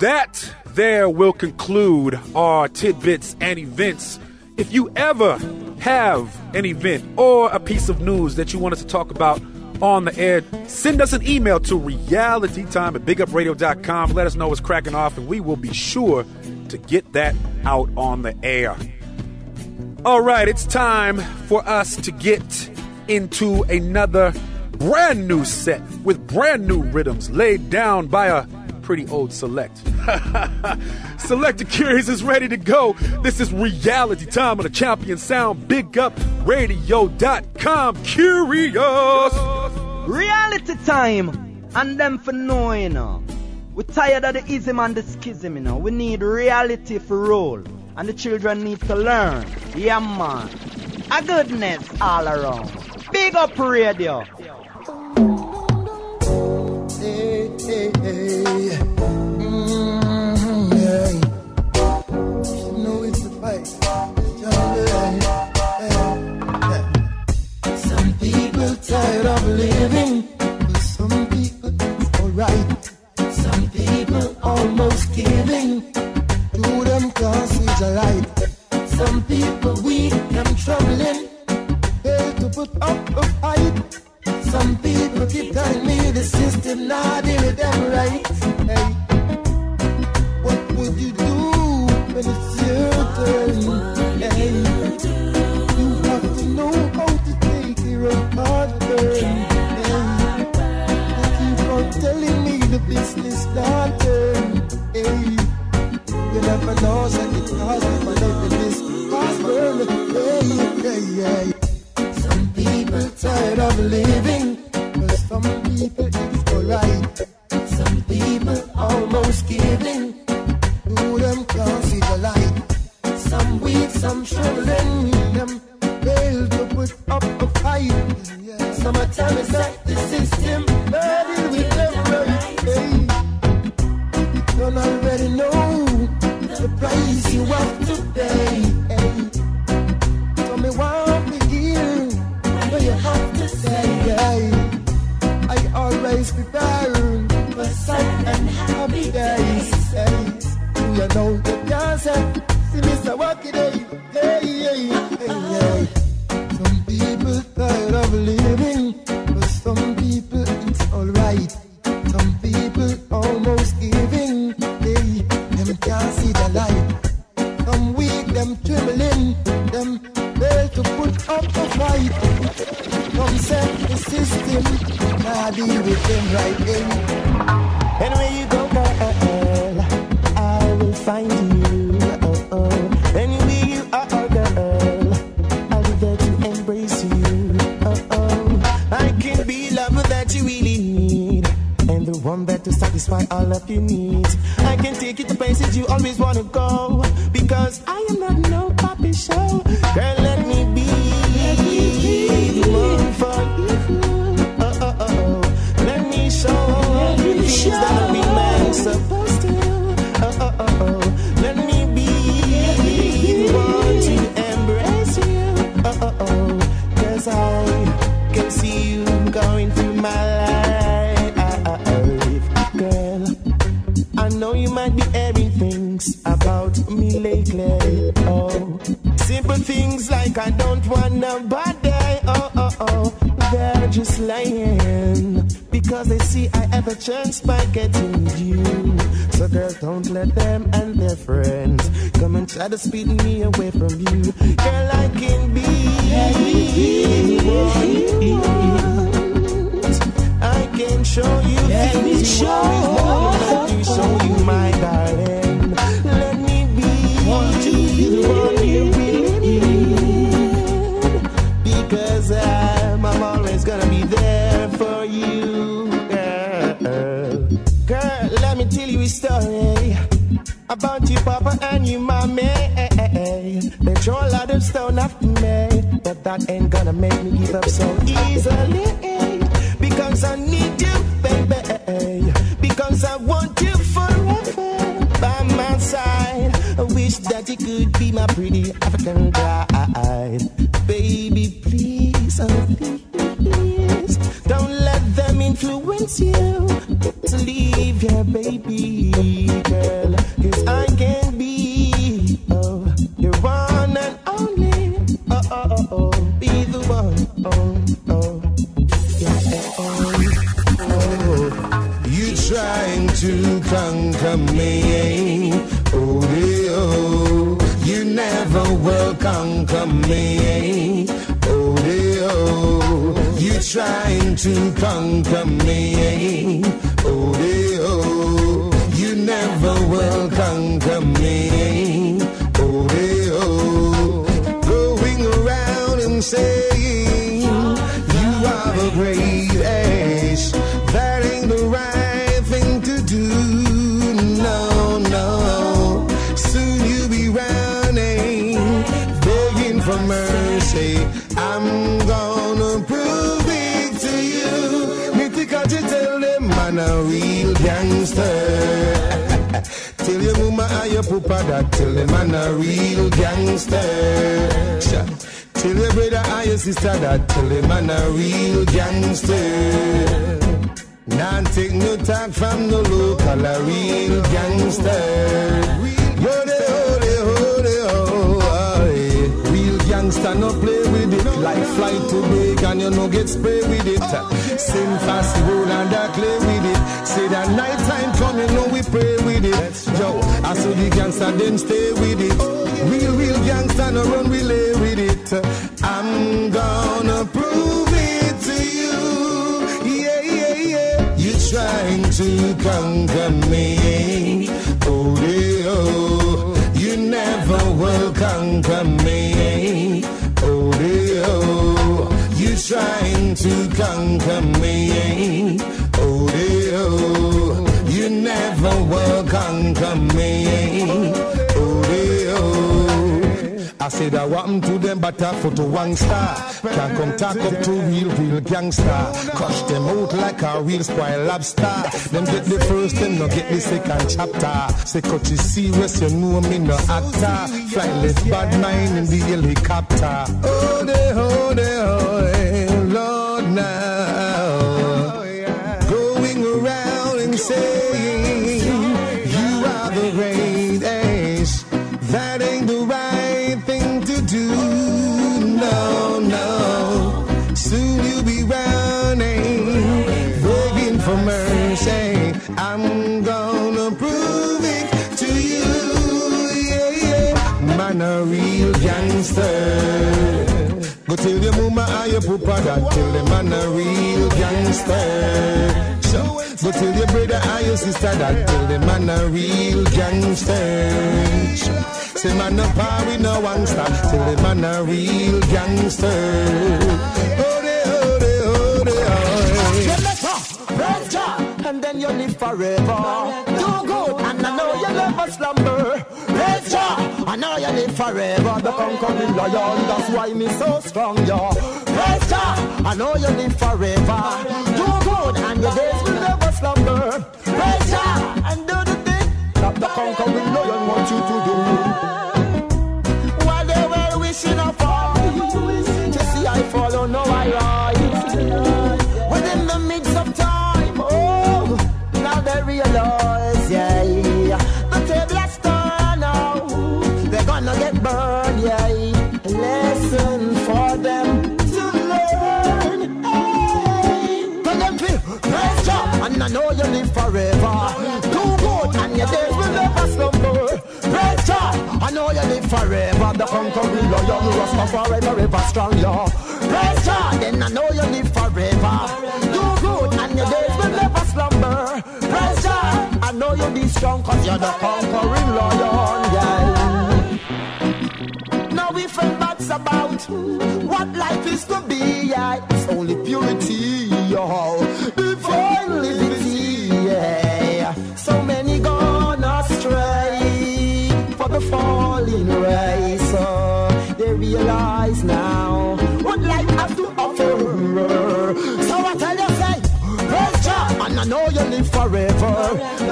S3: That there will conclude our tidbits and events. If you ever have an event or a piece of news that you want us to talk about on the air, send us an email to realitytime at bigupradio.com. Let us know what's cracking off, and we will be sure to get that out on the air. All right, it's time for us to get into another brand new set with brand new rhythms laid down by a pretty old select. [laughs] select the Kurious is ready to go. This is reality time on the champion sound. Big up radio.com. Kurious.
S19: Reality time. And them for knowing, you know. We're tired of the ism and the schism, you know. We need reality for roll. And the children need to learn. Yeah, man. A goodness all around. Big up radio.
S5: Some people tired of living, but some people it's alright. Some people almost giving. To them can't see the light. Some people weak and troubling.
S16: Fail to put up a fight. Some people keep telling me the system not really them right. Hey, what would you do when it's your turn? Hey, you have to know how to take your own partner. Hey, they keep on telling me the business not turn. Hey, you never know, and it costs to believe if it is. Hey, hey, hey some people it's alright. Some people almost giving.
S20: mercy. I'm gonna prove it to you. Me think I just tell them man a real gangster. tell your mama and your papa that tell them man a real gangster. Tell your brother and your sister that tell them man a real gangster. Nah, take no talk from no local, a real gangster. Holy, holy, holy, de. Youngster no play with it. Like fly too big and you no get spray with it. Oh. Sin fast food and I play with it. See that night time come, you know we pray with it. Yo, I see the gangster them stay with it. Oh. Real, real gangster no run relay with it. I'm gonna prove it to you. Yeah, yeah, yeah. You're trying to conquer me. Oh, yeah, oh. You never will conquer me. Oh. You're trying to conquer me. Oh, oh. You never will conquer me. I said I want to them but I photo one star. Can't come talk up to real, real gangster. Crush them out like a real spoiled lobster. Them get the first, them no get the second chapter. Say cut you serious, you know me no actor. Fly left bad mind in the helicopter. Oh, they, oh, they, oh, Lord now. Going around and saying gangster. Go tell your mama and your papa that tell them man a real gangster. So, go tell your brother and your sister that tell them man a real gangster. Say man a party no gangster, tell them man a real gangster.
S16: Get better, praise Jah, and then you live forever. Never slumber. Praise Jah, I know you live forever. The conquering lion, that's why me so strong, yo. Praise Jah, I know you live forever. Do good, and your days will never slumber. Praise Jah, and do the thing that the conquering lion wants you to do. While they were wishing forever. The conquering lion, Rastafari forever ever strong, yo. Praise Jah, then I know you live forever. Do good, and your days will never slumber. Praise Jah, I know you be strong, cause you're the conquering lion, yeah. Now we felt that's about what life is to be, yeah. It's only purity, yo. Falling race. So they realize now what life has to offer. So I tell you, say, praise Jah, and I know you live forever.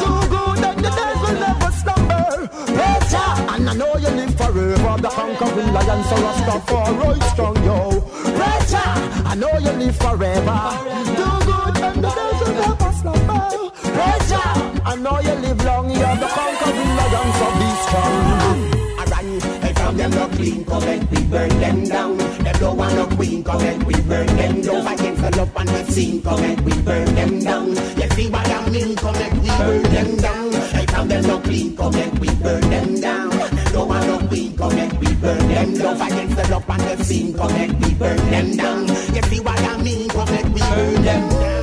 S16: Do good and the days will never slumber. Praise Jah, and I know you live forever. The conquering lion, so Rastafari strong, yo. Praise Jah, I know you live forever. Do
S21: clean, come and we burn them down. Them don't want no queen, come and we burn them down. Against the love and the scene, come and we burn them down. You see what I mean, come and we burn them down. Hey, from them no clean, come and we burn them down. Them don't want queen, come and we burn them down. Against the love and the scene, come and we burn them down. You see what I mean, come and we burn them down.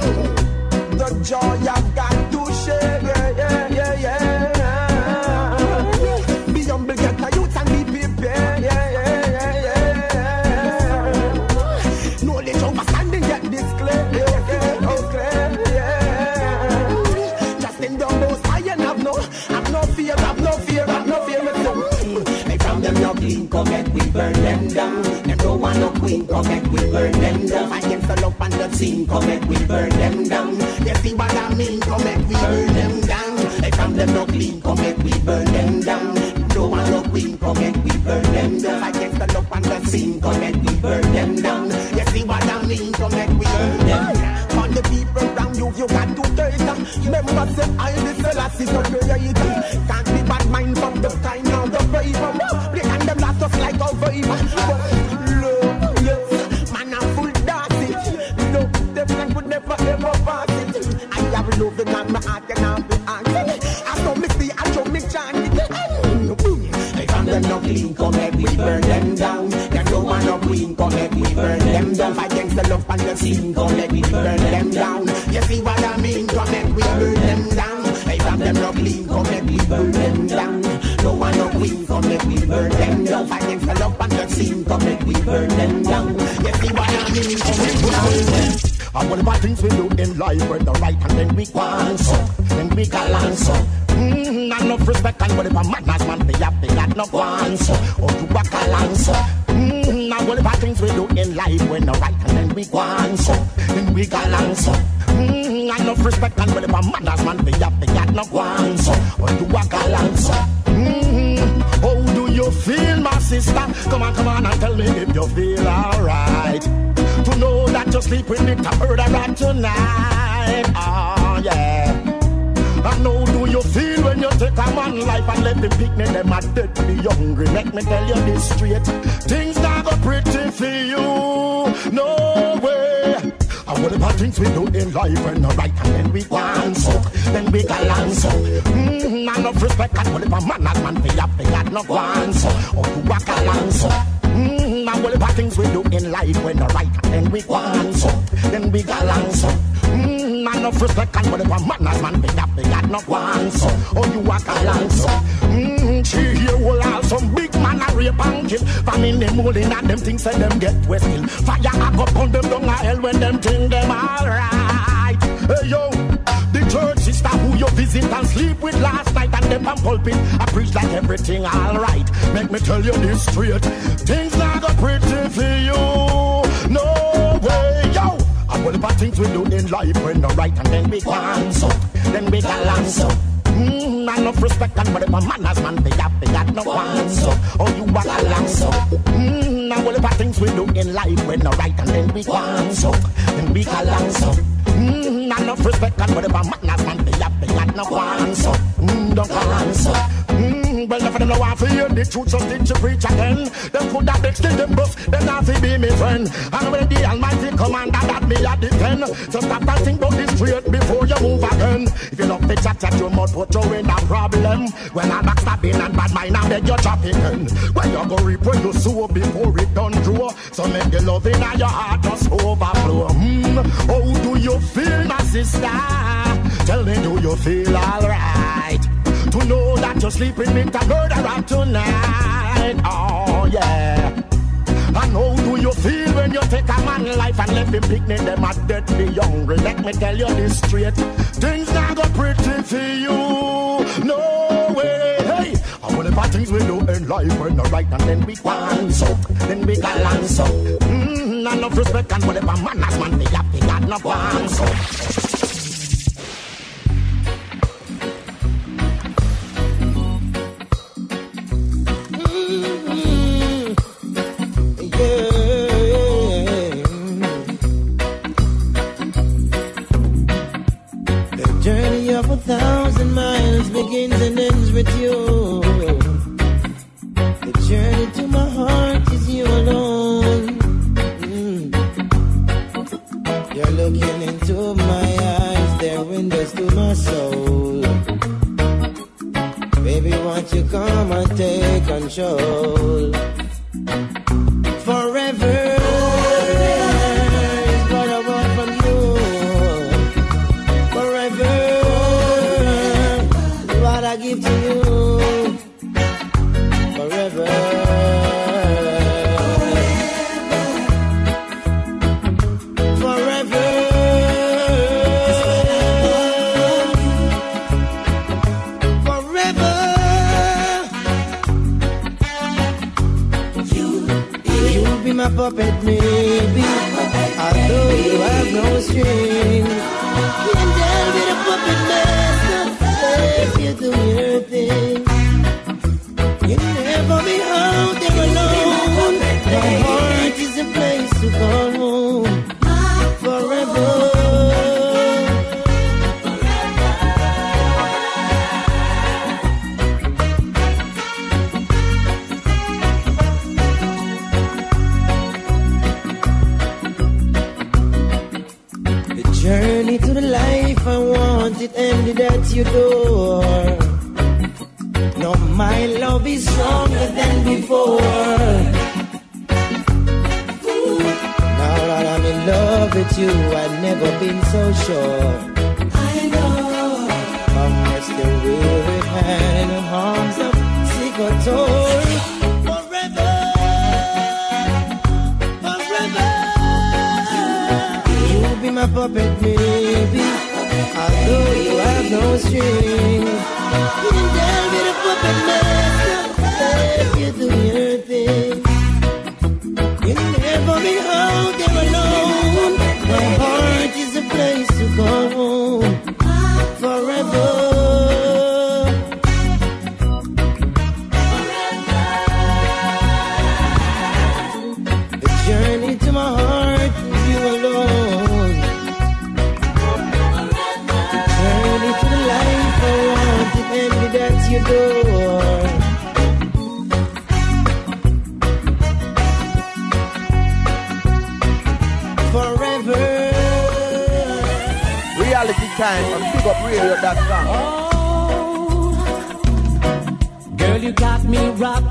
S21: Come and we burn them down. Against the love and the scene, come and we burn them down. You see what I mean, come and we burn them down. Hey, from them no clean, come and we burn them down. Don't want no queen, come and we burn them down. Against the love and the scene, come and we burn them down. You see what I mean, come and we burn them down.
S16: On the people around you, you got to take them. Remember, say, I the Selassie, so create Can't life when no right and then we want so, then we galant so. Mm, and of respect and whatever manners man they have, they got no want so, or to walk along so. Mm, and whatever things we do in life when no right and then we want so, then we galant so. Mm, and of respect and whatever manners man they have, they got no want so, or you walk along so. Mm, she here will have some big man a rape and kill. From in the molding and them things say them get wet still. Fire everything alright. Make me tell you this straight. Things not go pretty for you. No way, yo. And whatever things we do in life when no right and then we want so, then we galant so. Mm, and enough respect and whatever manners man they have, they got no one so. Oh, you walk along so. Mm, and whatever things we do in life when no right and then we want so, truth, so did you preach again? Them could have extended them bus, them not to be me friend. And when the Almighty commander that me a defend, so stop and think about this straight before you move again. If you the chat chat, you must put you in a problem. When I backstabbing and bad mind, I beg you chop it in. When you go reap when you sow before it done grow. So make the love in your heart just overflow. Mm, how do you feel, my sister? Tell me, do you feel alright? To know that you're sleeping with a murderer tonight. Oh, yeah. And how do you feel when you take a man life and let him picnic them at death be hungry? Let me tell you this straight. Things not go pretty for you. No way. Hey, and whatever things we do in life, we're not right, and then we want so, then we galant so. Mm, and enough respect and whatever manners man they have, they got no want so.
S10: Take control?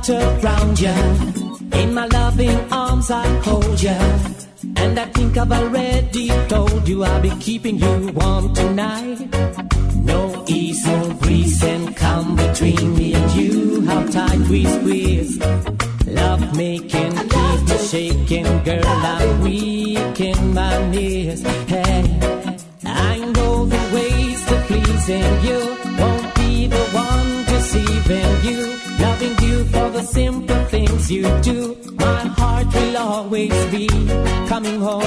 S22: Wrapped around ya. In my loving arms, I hold ya. And I think I've already told you I'll be keeping you warm tonight. No east, no breeze can come between me and you. How tight we squeeze. Love making, keep me shaking, girl. I'm weak in my knees. Hey, I know the ways to pleasing you. Won't be the one deceiving you. For the simple things you do. My heart will always be coming home.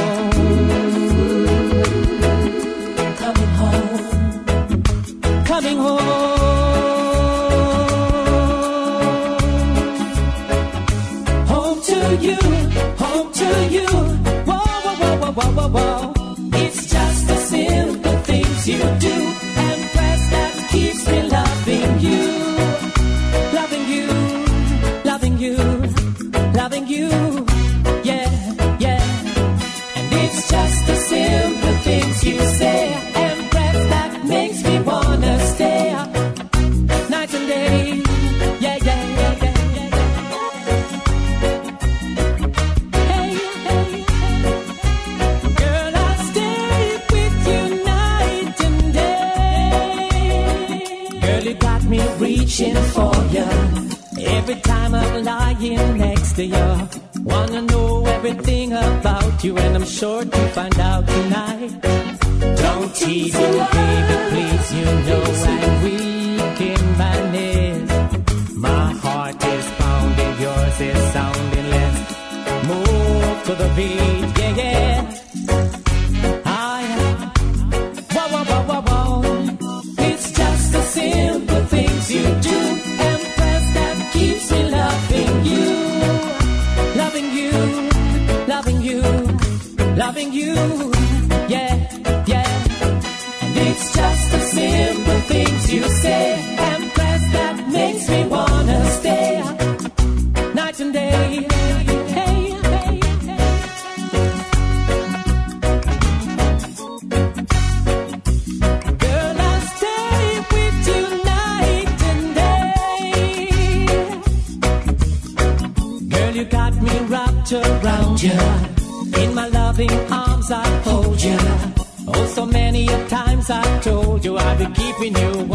S22: Coming home. Coming home. Home to you, home to you. Whoa, whoa, whoa, whoa, whoa, whoa, the simple things you say. Empress that makes me wanna stay. Night and day. Yeah, yeah, yeah, yeah, yeah. Girl, I'll stay with you night and day. Girl, you got me reaching for you. Every time I'm lying next to you. Everything about you, and I'm sure to find out tonight. Don't tease me, baby, please. You know I'm weak in my knees. My heart is pounding, yours is sounding less. Move to the beat, yeah, yeah. I wow, wow, wow, wow, wow. It's just the simple loving you. Yeah, yeah. And it's just the simple things you say. Keeping you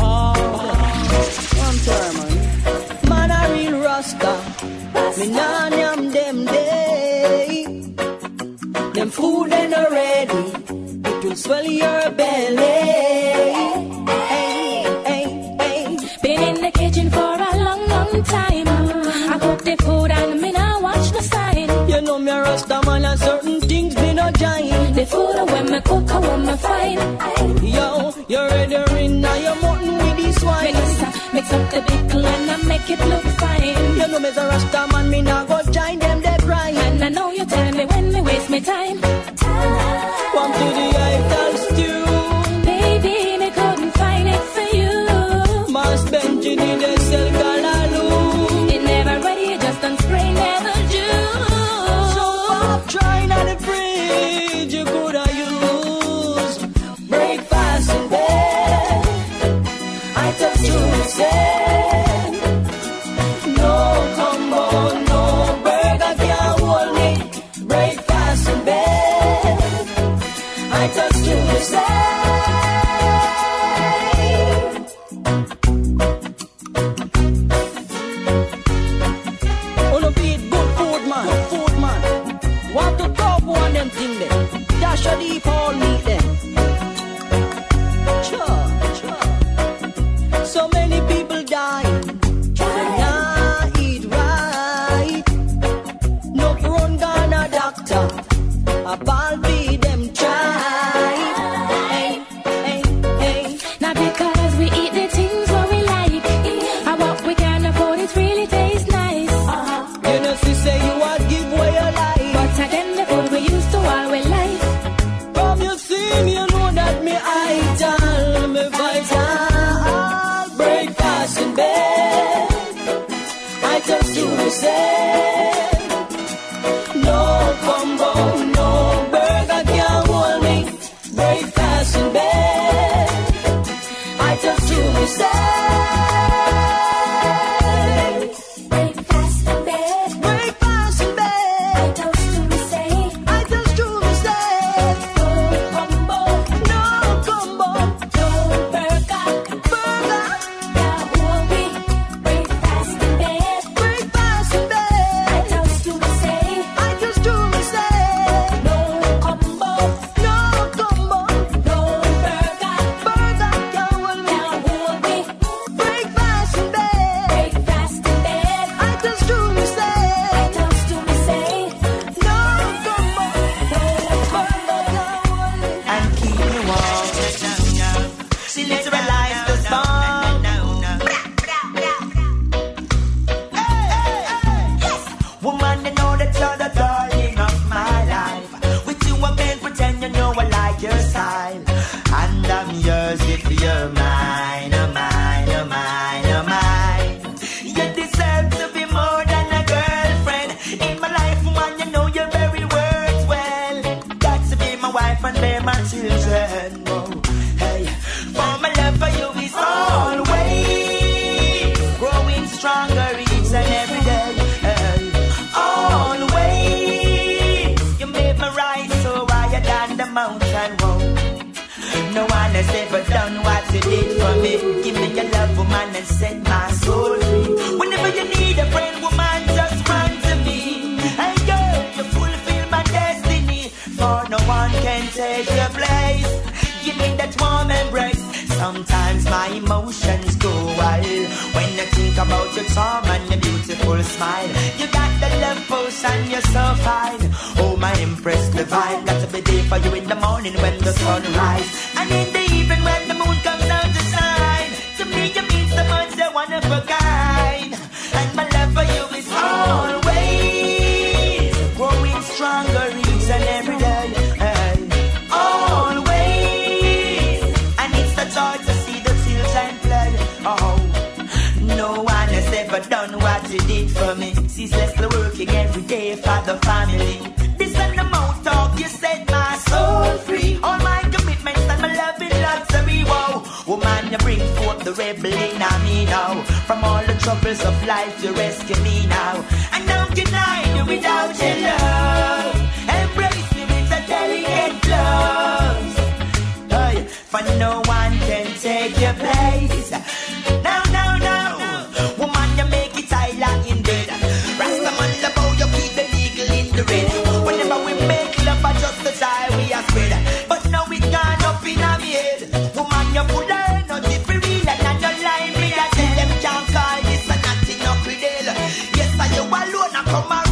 S12: come and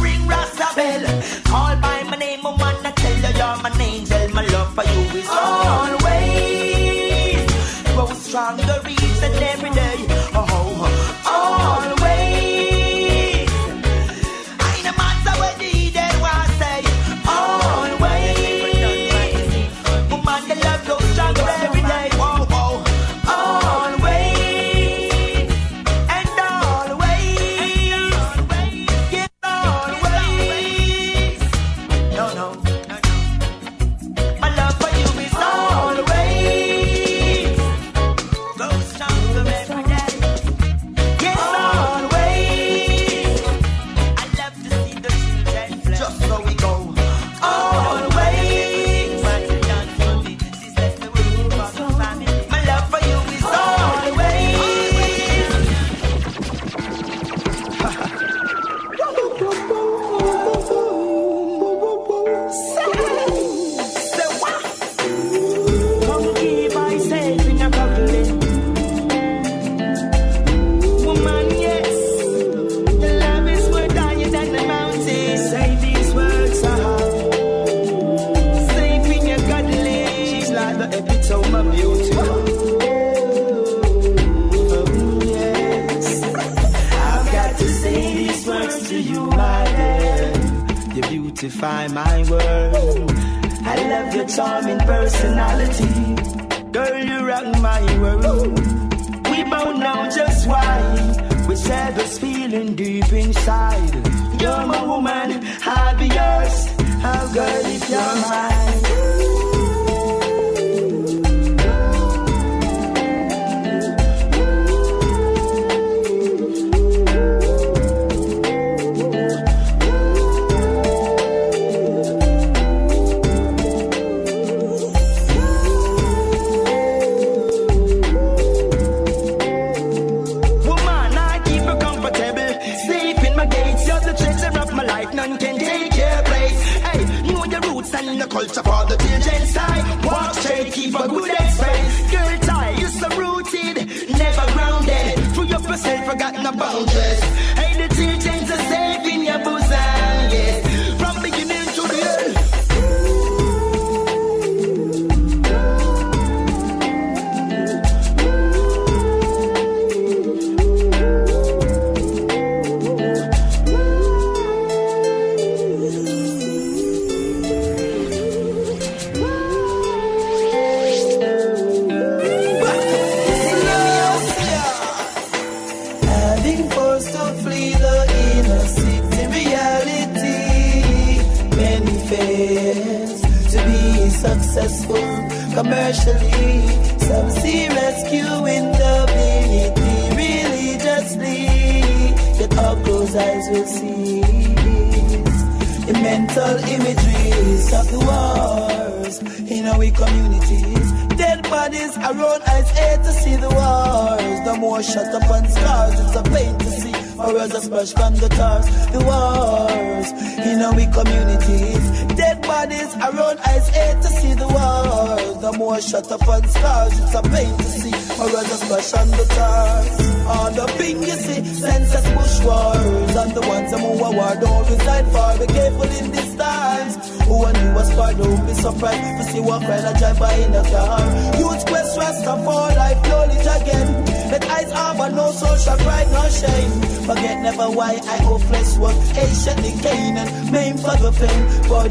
S12: I hope flesh was patiently Canaan. Main for the pain,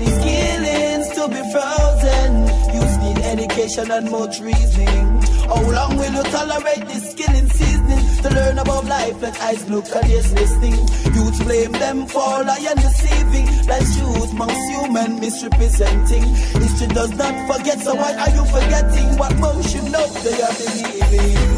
S12: these killings to be frozen. Youth need education and much reasoning. How long will you tolerate this killing seasoning? To learn about life, let eyes look at ears listening. Youth blame them for lying deceiving. Life's youth, most human misrepresenting. History does not forget, so why are you forgetting what most should know they are believing?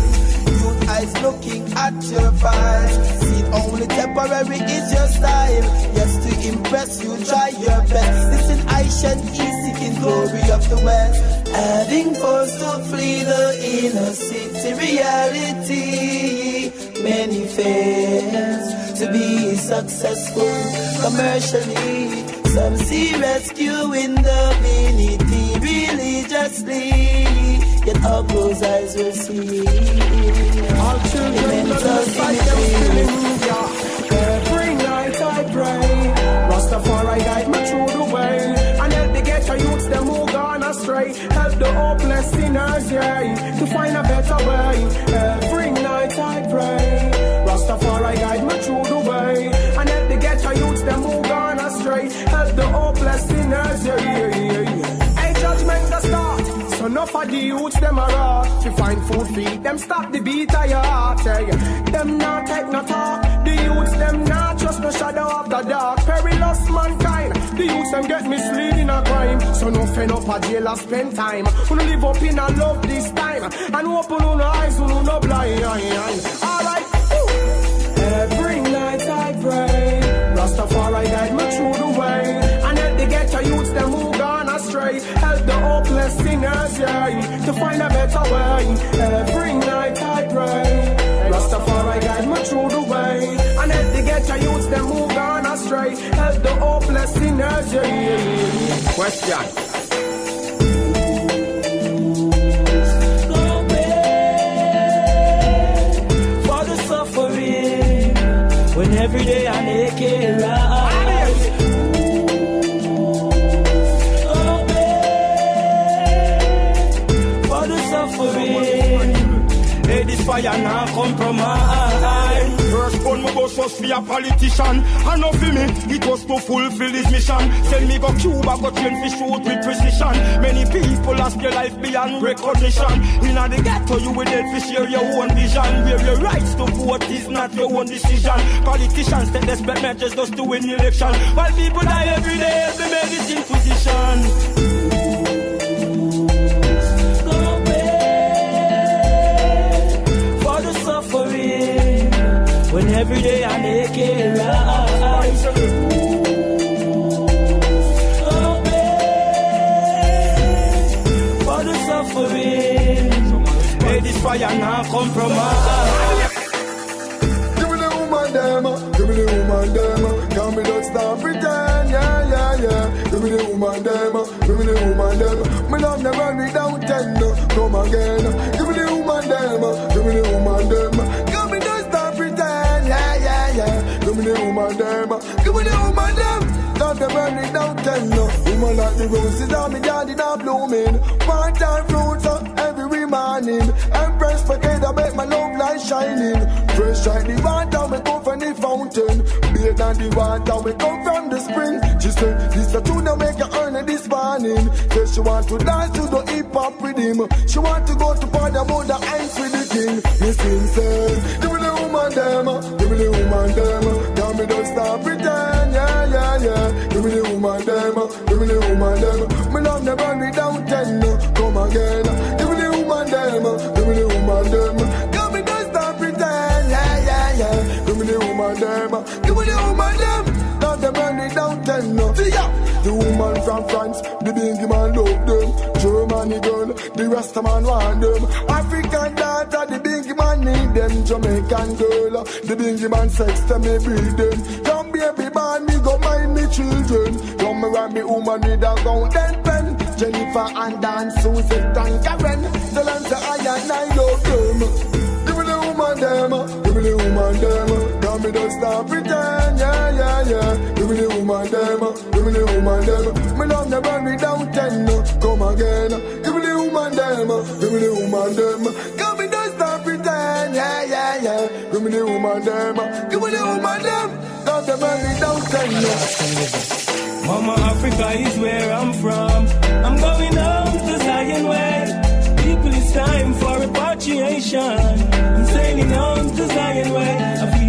S12: Eyes looking at your files. See, only temporary is your style. Yes, to impress you, try your best. Listen, I shan't ease seeking glory of the West. Having forced to flee the inner city reality. Many fails to be successful commercially. Some see rescue in the divinity religiously. Yet all closed eyes will see.
S23: All children in the them. Every night I pray, Rastafari guide me through the way, and help the ghetto youths them who gone astray. Help the hopeless sinners, yeah, to find a better way. Every night I pray, Rastafari guide me through the way, and help the ghetto youths them who gone astray. Help the hopeless sinners, yeah, enough of the youths them a rot To find food feed them stop the beat of your heart yeah. Them not take no talk. The youths them not trust no shadow of the dark. Perilous mankind. The youths them get mislead in a crime. So no fend up a jail or spend time. Wanna live up in a love this time? And open on eyes who no blind. Alright Every night I pray Rastafari guide me through the way sinners, yeah To find a better way Every night I pray Rastafari guide me through the way And help the ghetto youths them who gone astray Help the hopeless sinners, yeah.
S24: Question.
S12: for the suffering when every day I make it right.
S25: Fire now compromise.
S23: First gun my boss was for a politician. And not for me, it was to fulfill his mission. Send me go Cuba, go train for shoot with precision. Many people ask your life beyond recognition. In the ghetto you will dead for share your own vision. Where your rights to vote is not your own decision. Politicians take desperate measures just to win election. While people die every day, the medicine position
S25: when every day I make it rise. Oh, may this fire not compromise.
S16: Give me the woman them, give me the woman them, can me don't stop pretend, yeah, yeah, yeah. Give me the woman them, give me the woman them. Me love never me down ten, uh, come again. Give me the woman them, give me the woman them. The woman them, give me the woman them. Love never me down ten, uh, woman like the roses on me garden are blooming. Part-time fruits uh, every morning. Empress Brigade, I make my love light shining. Fresh like water, we come from the fountain. Bathe on the water, we come from the spring. She said, this the tune that make her earn it this morning. Say she want to dance to the hip hop rhythm. She want to go to party about the ice with the king. Me sing say, give me the woman them, give me the woman them. From France, the bingy man love them. Germany girl, the rest of man want them. African daughter, the bingy man need them. Jamaican girl, the bingy man sex them, me breed them. Young baby man, me go mind me children. Come around me woman with a golden pen. Jennifer and Dan, Susan and Karen. Them say I and I love them. Give me the woman them, give me the woman them. Uh. Don't stop pretend, yeah, yeah, yeah. Give me the woman them, uh, give me the woman them. Me love never me down ten, uh, come again. Give me the woman them, uh, give me the woman them. Give me don't stop pretend, yeah, yeah, yeah. Give me the woman them, uh, give me the woman them. Love never me down ten, uh.
S25: Mama Africa is where I'm from. I'm going home to Zion way. People, it's time for repatriation. I'm sailing home to Zion way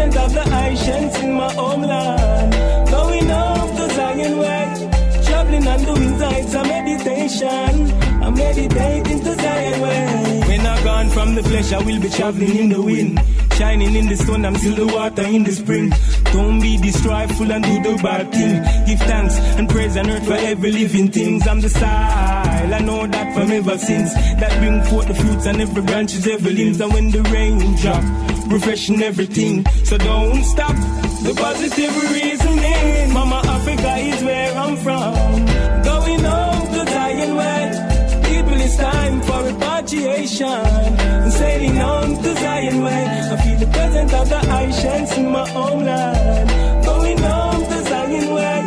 S25: resident of the ancients in my homeland. Going off the Zion way, traveling on the wings, it's meditation. I'm meditating to Zion way. I gone from the flesh, I will be traveling in the wind. Shining in the sun, I'm still the water in the spring. Don't be distrustful and do the bad thing. Give thanks and praise and earth for every living things. I'm the style, I know that from ever since. That bring forth the fruits and every branch is every limbs. And when the rain drop, refreshing everything. So don't stop the positive reasoning. Mama Africa is where I'm from. Going home time for repatriation. I'm sailing on to Zion way. I feel the presence of the Haitians in my homeland. Going home to Zion way.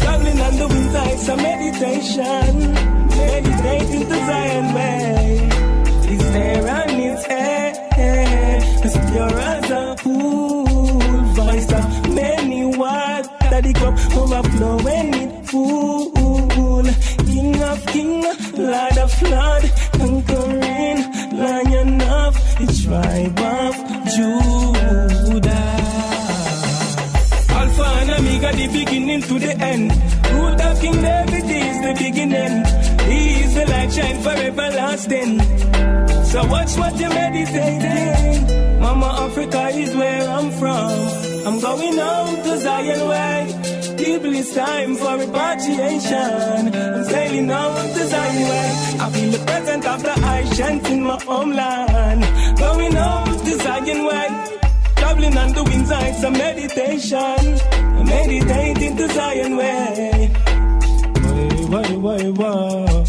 S25: Traveling on the wind heights of meditation. Meditating to Zion way. It's there and it's air. As pure as a pool. Voice of water. The cup overflowing with full. King of king, Lord of lord, conquering lion of the tribe of Judah. Alpha and Omega, the beginning to the end. Root of King David is the beginning. He is the light shine forever lasting. So watch what you're meditating. Mama Africa is where I'm from. I'm going home to Zion way. People, it's time for repatriation. I'm sailing home to Zion way. I feel the presence of the Haitians in my homeland. Going home to Zion way. Traveling on the winds heights of meditation. Meditating to Zion way. Why, why, why,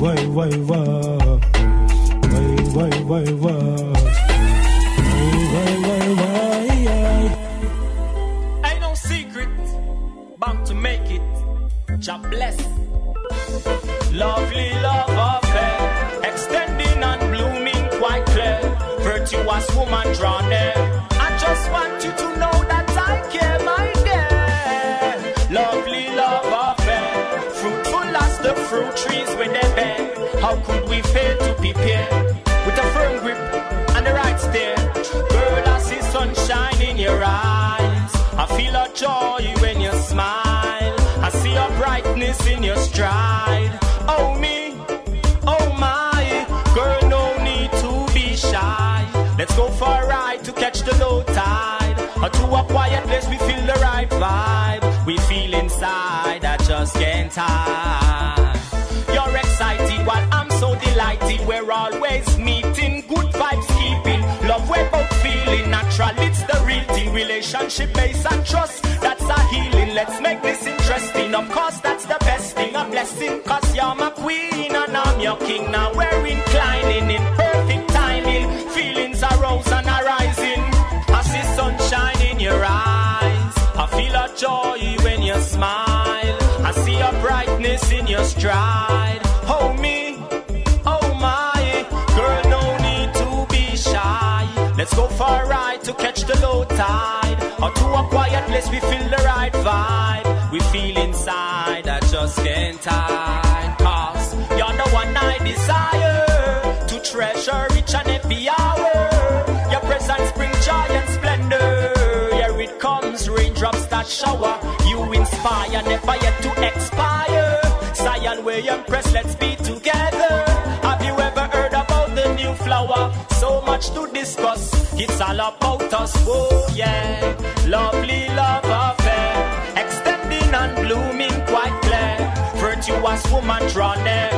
S25: why, why, why, why, why, why, why, why, why, why, why,
S26: Ain't no secret, bound to make it. Jah bless. Lovely love affair, extending and blooming quite clear.
S23: virtuous woman drawn near. I just want you to know that I care, my dear. Lovely love affair, fruitful as the fruit trees when they bear. How could we fail to prepare grip and the right stare? Girl, I see sunshine in your eyes. I feel a joy when you smile. I see a brightness in your stride. Oh me, oh my, girl, no need to be shy. Let's go for a ride to catch the low tide. Or to a quiet place, we feel the right vibe. We feel inside, I just can't hide. You're excited while I'm so delighted. We're always meeting, natural, it's the real thing. Relationship based and trust, that's a healing. Let's make this interesting. Of course, that's the best thing. A blessing, cause you're my queen and I'm your king. Now we're inclining in perfect timing. Feelings arouse and arising. I see sunshine in your eyes. I feel a joy when you smile. I see a brightness in your stride. Oh me, oh my, girl, no need to be shy. Let's go for a place, we feel the right vibe. We feel inside, I just can't hide. Cause you're the one I desire to treasure each and every hour. Your presence brings joy and splendor. Here it comes, raindrops that shower. You inspire, never yet to expire. Zion, you impress, let's be together. Have you ever heard about the new flower? So much to discuss. It's all about us, oh yeah. Lovely love affair, extending and blooming quite clear. Virtuous woman draw near.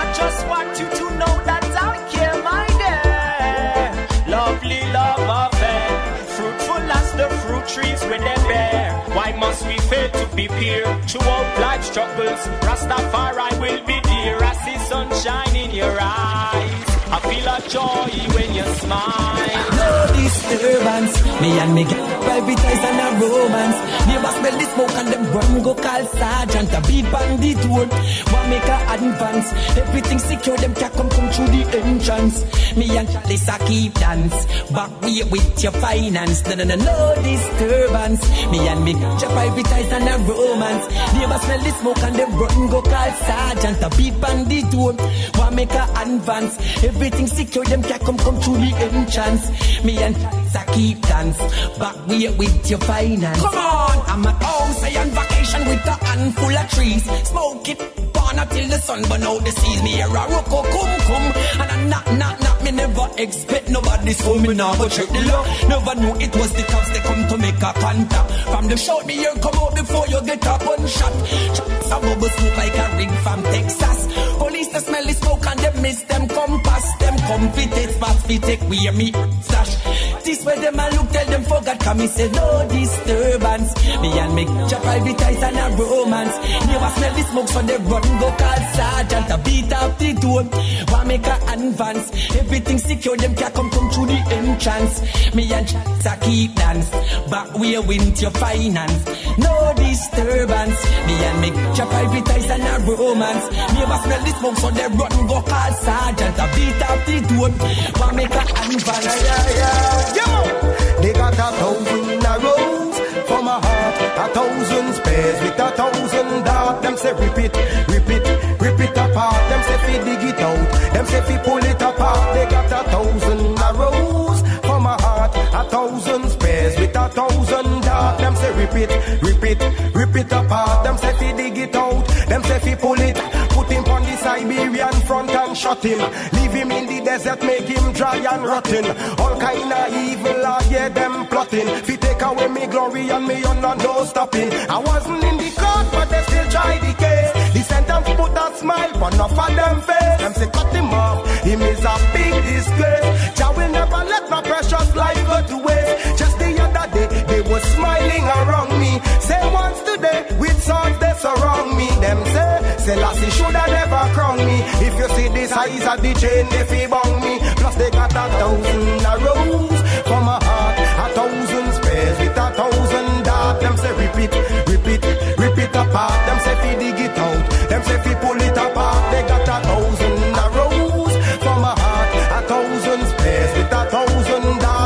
S23: I just want you to know that I care, my dear. Lovely love affair, fruitful as the fruit trees when they bear. Why must we fail to be peer? Throughout life struggles, Rastafari will be dear. I see sunshine in your eyes. I feel a joy when you smile.
S22: Disturbance. Me and me get privatize and a romance. Neighbors smell the smoke and them run go call sergeant. A beat on the door. Want make a advance. Everything secure. Them can come come through the entrance. Me and Lisa keep dance. Back way with your finance. No no no no disturbance. Me and me get privatize and a romance. Neighbors smell the smoke and them run go call sergeant. A beat on the door. Want make a advance. Everything secure. Them can come come through the entrance. Me and I keep dance. Back way with your finance. Come on, I'm at home, say on vacation with a handful of trees. Smoke it, burn until the sun burn out the seas. Me here a rocko cum cum, and a knock knock knock. Me never expect nobody's home. Me now go check the law. Never knew it was the cops they come to make a contact. From the show, me here come out before you get a gunshot. Shots a bubble smoke like a ring from Texas. Police the smell the smoke and them miss them come past Them come fit it, spots fit take we are me stash. This way them a look, tell them forgot, come me say no disturbance. Me and me ja privatize and a romance. Never smell the smoke, so they run go call sergeant. A beat up the door, want make a advance. Everything secure, them can come come through the entrance. Me and I keep dance, back we with your finance. No disturbance. Me and me ja privatize and a romance. Never smell the smoke, so they run go call sergeant. A beat up the door, want make a advance.
S16: Yeah, yeah. Yo, they got a thousand arrows for my heart, a thousand spares with a thousand darts. Them say rip it, rip it, rip it apart. Them say fi dig it out, them say fi pull it apart. They got a thousand arrows for my heart, a thousand spares with a thousand darts. Them say rip it, rip it, rip it apart. Them say fi dig it out, them say fi pull it. Put him on the Siberian front and shut him. Leave him in the desert, make him dry and rotten. All kind of evil, I hear them plotting. Fi take away me glory and me honor, no stopping. I wasn't in the court, but they still try the case. The sentence put a smile on enough of them face. Them say cut him off, him is a big disgrace. Jah will never let my precious life go to waste. The chain, they fi bong me. Plus they got a thousand arrows for my heart, a thousand spares with a thousand darts. Them say repeat, repeat, repeat apart. Them say fi dig it out. Them say fi pull it apart. They got a thousand arrows for my heart, a thousand spares with a thousand darts.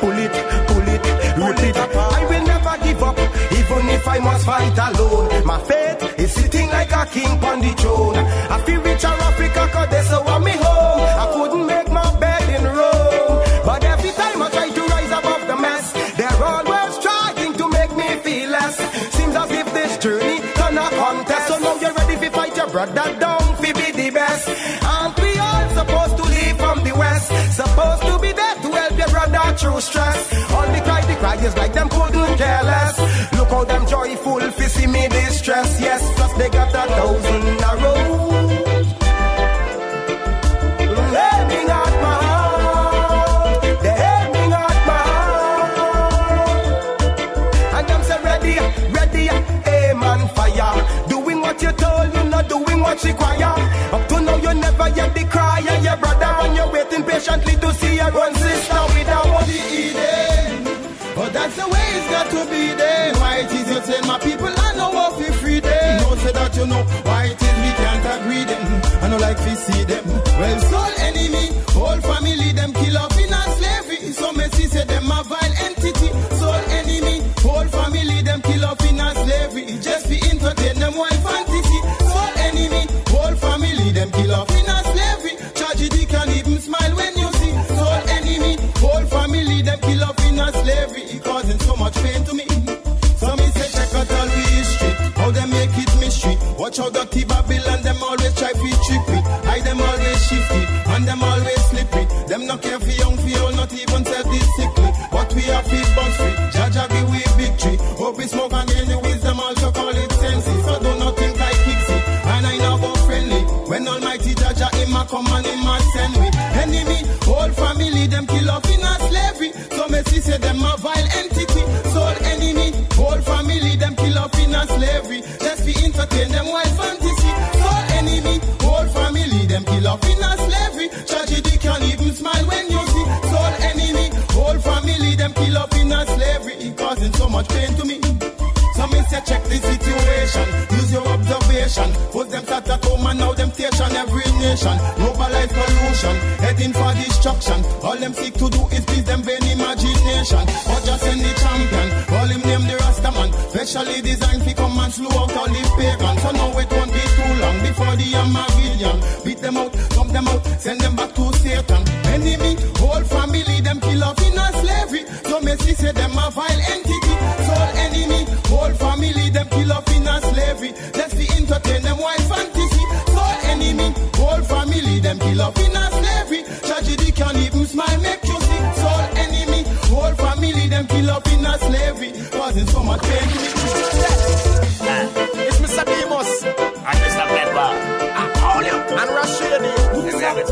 S27: Pull it, pull it, pull it, rip it. apart. I will never give up, even if I must fight alone. Like them couldn't care less. Look how them joyful, fi see me distress. Yes, plus they got a thousand arrows. Aiming at my heart. They're aiming at my heart. And them say ready, ready, aim and fire. Doing what you told, not doing what's required. Up to now you never yet the cry of your brother, and you're waiting patiently to see your one
S16: to be then. Why it is you tell my people I know what we free them. No say that you know why it is we can't agree them. I know like we see them. Well, soul mystery. Watch how observation. Put them start at home and now them station every nation. Globalize pollution, heading for destruction. All them seek to do is please them vain imagination. Or just send the champion, call him name the Rastaman. Specially designed to come and slew out all the pagan. So now it won't be too long before the Amarillion. Beat them out, dump them out, send them back to Satan. Enemy,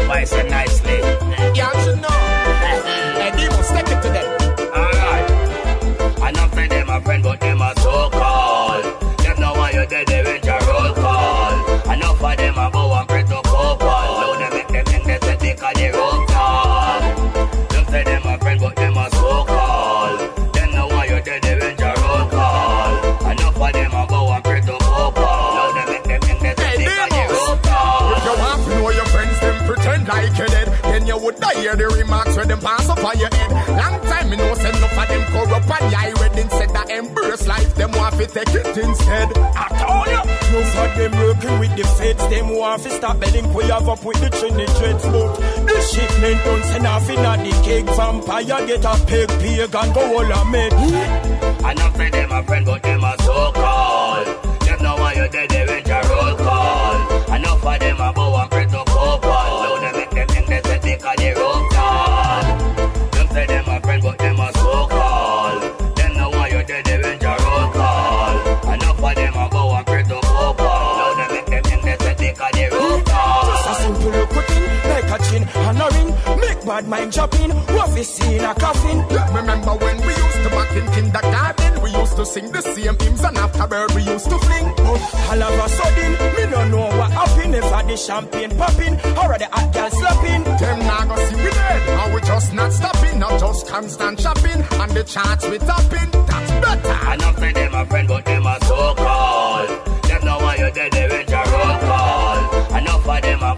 S28: Spiced and nicely.
S27: Hear the remarks when them pass up on your head. Long time me know send enough of them corrupt and lie when instead that embrace life, them want to take it instead. I told you.
S23: No for them working with the feds, them want to stop betting we have up with the Trinidad smoke. The shipment don't send off in a the cake vampire get a pig pig and go all a med.
S28: I know for them a friend, but them a so called. Them know why you're dead, they went a roll call. I know for them a the roll call. Say them a friend, but them a so called. Them you roll call. Know for them a. So they make them think they the roll call.
S23: A simple a and a ring. Make bad mind chopping, what we see in a coffin.
S27: Remember when we used to back in kindergarten? Used to sing the same hymns and after afterward we used to fling.
S23: But all of a sudden, me don't know what happened. If I the champagne popping, or the hot girl slapping.
S27: Them now go see we dead, and we just not stopping, not just constant shopping, and the charts we topping. That's better.
S28: I know for them a friend, but them a so called. Them know why you dead, they went a roll call. Know for them a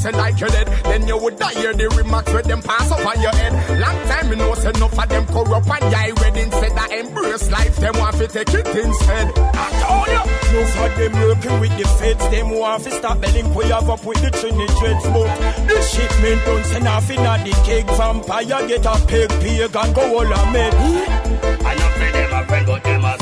S28: say
S16: like you dead. Then you would die hear the remarks where them pass up on your head. Long time you know say enough of them corrupt and yeah, wedding said that embrace life, them want to take it instead. I told you,
S28: no for them working with the feds, them want to stop belling we have up with the Trinity dreads, but shit shipment don't say nothing in at the cake. Vampire get a pig, pig and go all a med.
S29: I know them a friend, but them a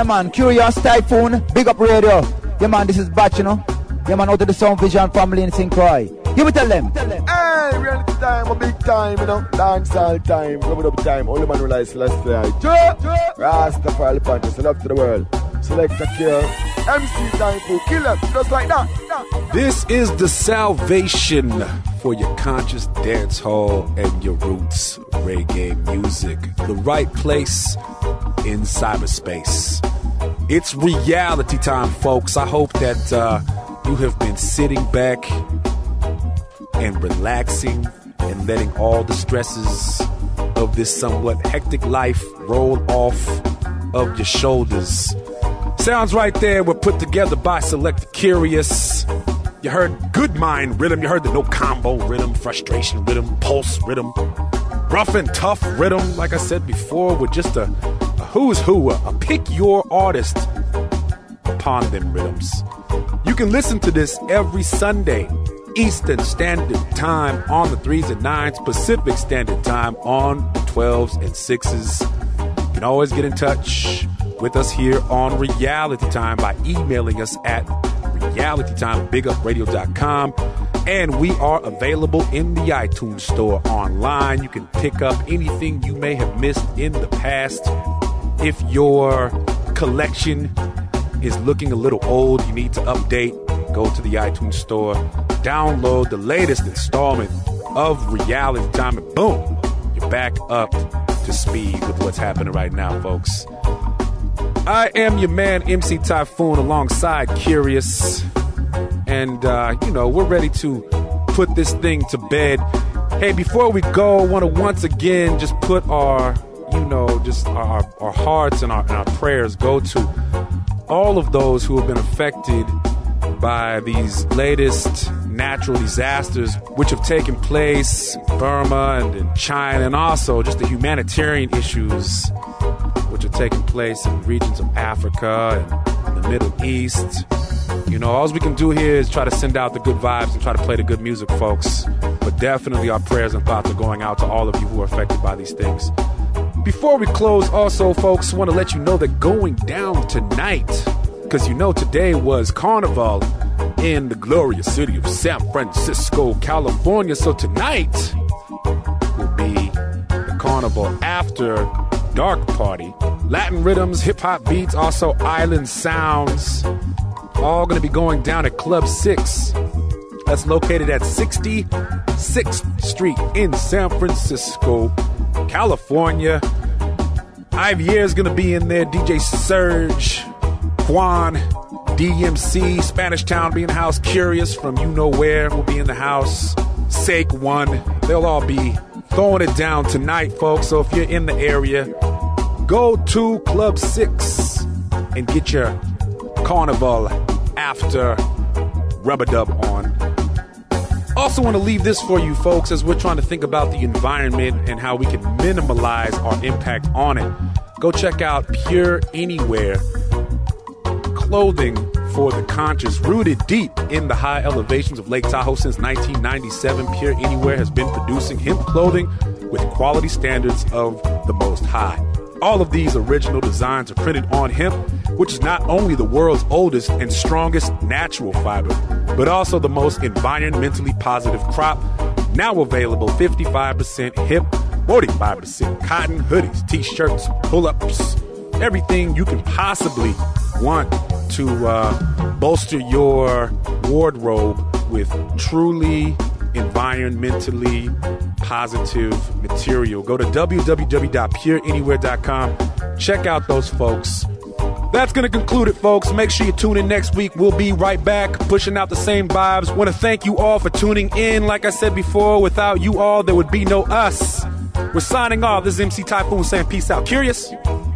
S30: Yeah, man.
S31: Kurious Typhoon. Big up radio. Yeah, man. This is Batch, you know. Yeah, man. Out of the Sound Vision family in St. Croix. You me tell them. Tell them.
S32: Hey, reality time, a big time, you know. Dancehall time, rub it up time. Only man realize last night. Rastafari party. love to the world. Select a cure. MC time for killer, just like that.
S3: This is the salvation for your conscious dance hall and your roots reggae music. The right place in cyberspace. It's reality time, folks. I hope that uh, you have been sitting back and relaxing and letting all the stresses of this somewhat hectic life roll off of your shoulders. Sounds right there were put together by Select Kurious. You heard Good Mind rhythm, you heard the no combo rhythm, frustration rhythm, pulse rhythm, rough and tough rhythm, like I said before, with just a who's who, a, pick your artist upon them rhythms. You can listen to this every Sunday, Eastern Standard Time on the 3s and 9s, Pacific Standard Time on the 12s and 6s. You can always get in touch with us here on Reality Time by emailing us at realitytimebigupradio.com. And we are available in the iTunes store online. You can pick up anything you may have missed in the past. If your collection is looking a little old, you need to update, go to the iTunes store, download the latest installment of Reality Time, and boom, you're back up to speed with what's happening right now, folks. I am your man, MC Typhoon, alongside Kurious. And, uh, you know, we're ready to put this thing to bed. Hey, before we go, I want to once again just put our, you know, just our, our hearts and our, and our prayers go to all of those who have been affected by these latest natural disasters which have taken place in Burma and in China, and also just the humanitarian issues which are taking place in regions of Africa and the Middle East. You know, all we can do here is try to send out the good vibes and try to play the good music, folks. But definitely our prayers and thoughts are going out to all of you who are affected by these things. Before we close, also, folks, want to let you know that going down tonight, because you know today was Carnival in the glorious city of San Francisco, California. So tonight will be the Carnival after dark party. Latin rhythms, hip hop beats, also island sounds. All going to be going down at Club 6. That's located at 66th Street in San Francisco, California. Ivier is going to be in there. DJ Surge, Juan, DMC, Spanish Town be in the house. Kurious from You Know Where will be in the house. Sake One. They'll all be throwing it down tonight, folks. So if you're in the area, go to Club 6 and get your carnival after rubber dub on. Also, want to leave this for you folks as we're trying to think about the environment and how we can minimize our impact on it. Go check out Pure Anywhere clothing for the conscious, rooted deep in the high elevations of Lake Tahoe since 1997. Pure Anywhere has been producing hemp clothing with quality standards of the most high. All of these original designs are printed on hemp, which is not only the world's oldest and strongest natural fiber, but also the most environmentally positive crop. Now available 55% hemp, 45% cotton, hoodies, t shirts, pull ups, everything you can possibly want to uh, bolster your wardrobe with truly environmentally positive material. Go to www.pureanywhere.com. Check out those folks. That's going to conclude it, folks. Make sure you tune in next week. We'll be right back, pushing out the same vibes. Want to thank you all for tuning in. Like I said before, without you all, there would be no us. We're signing off. This is MC Typhoon saying peace out. Kurious?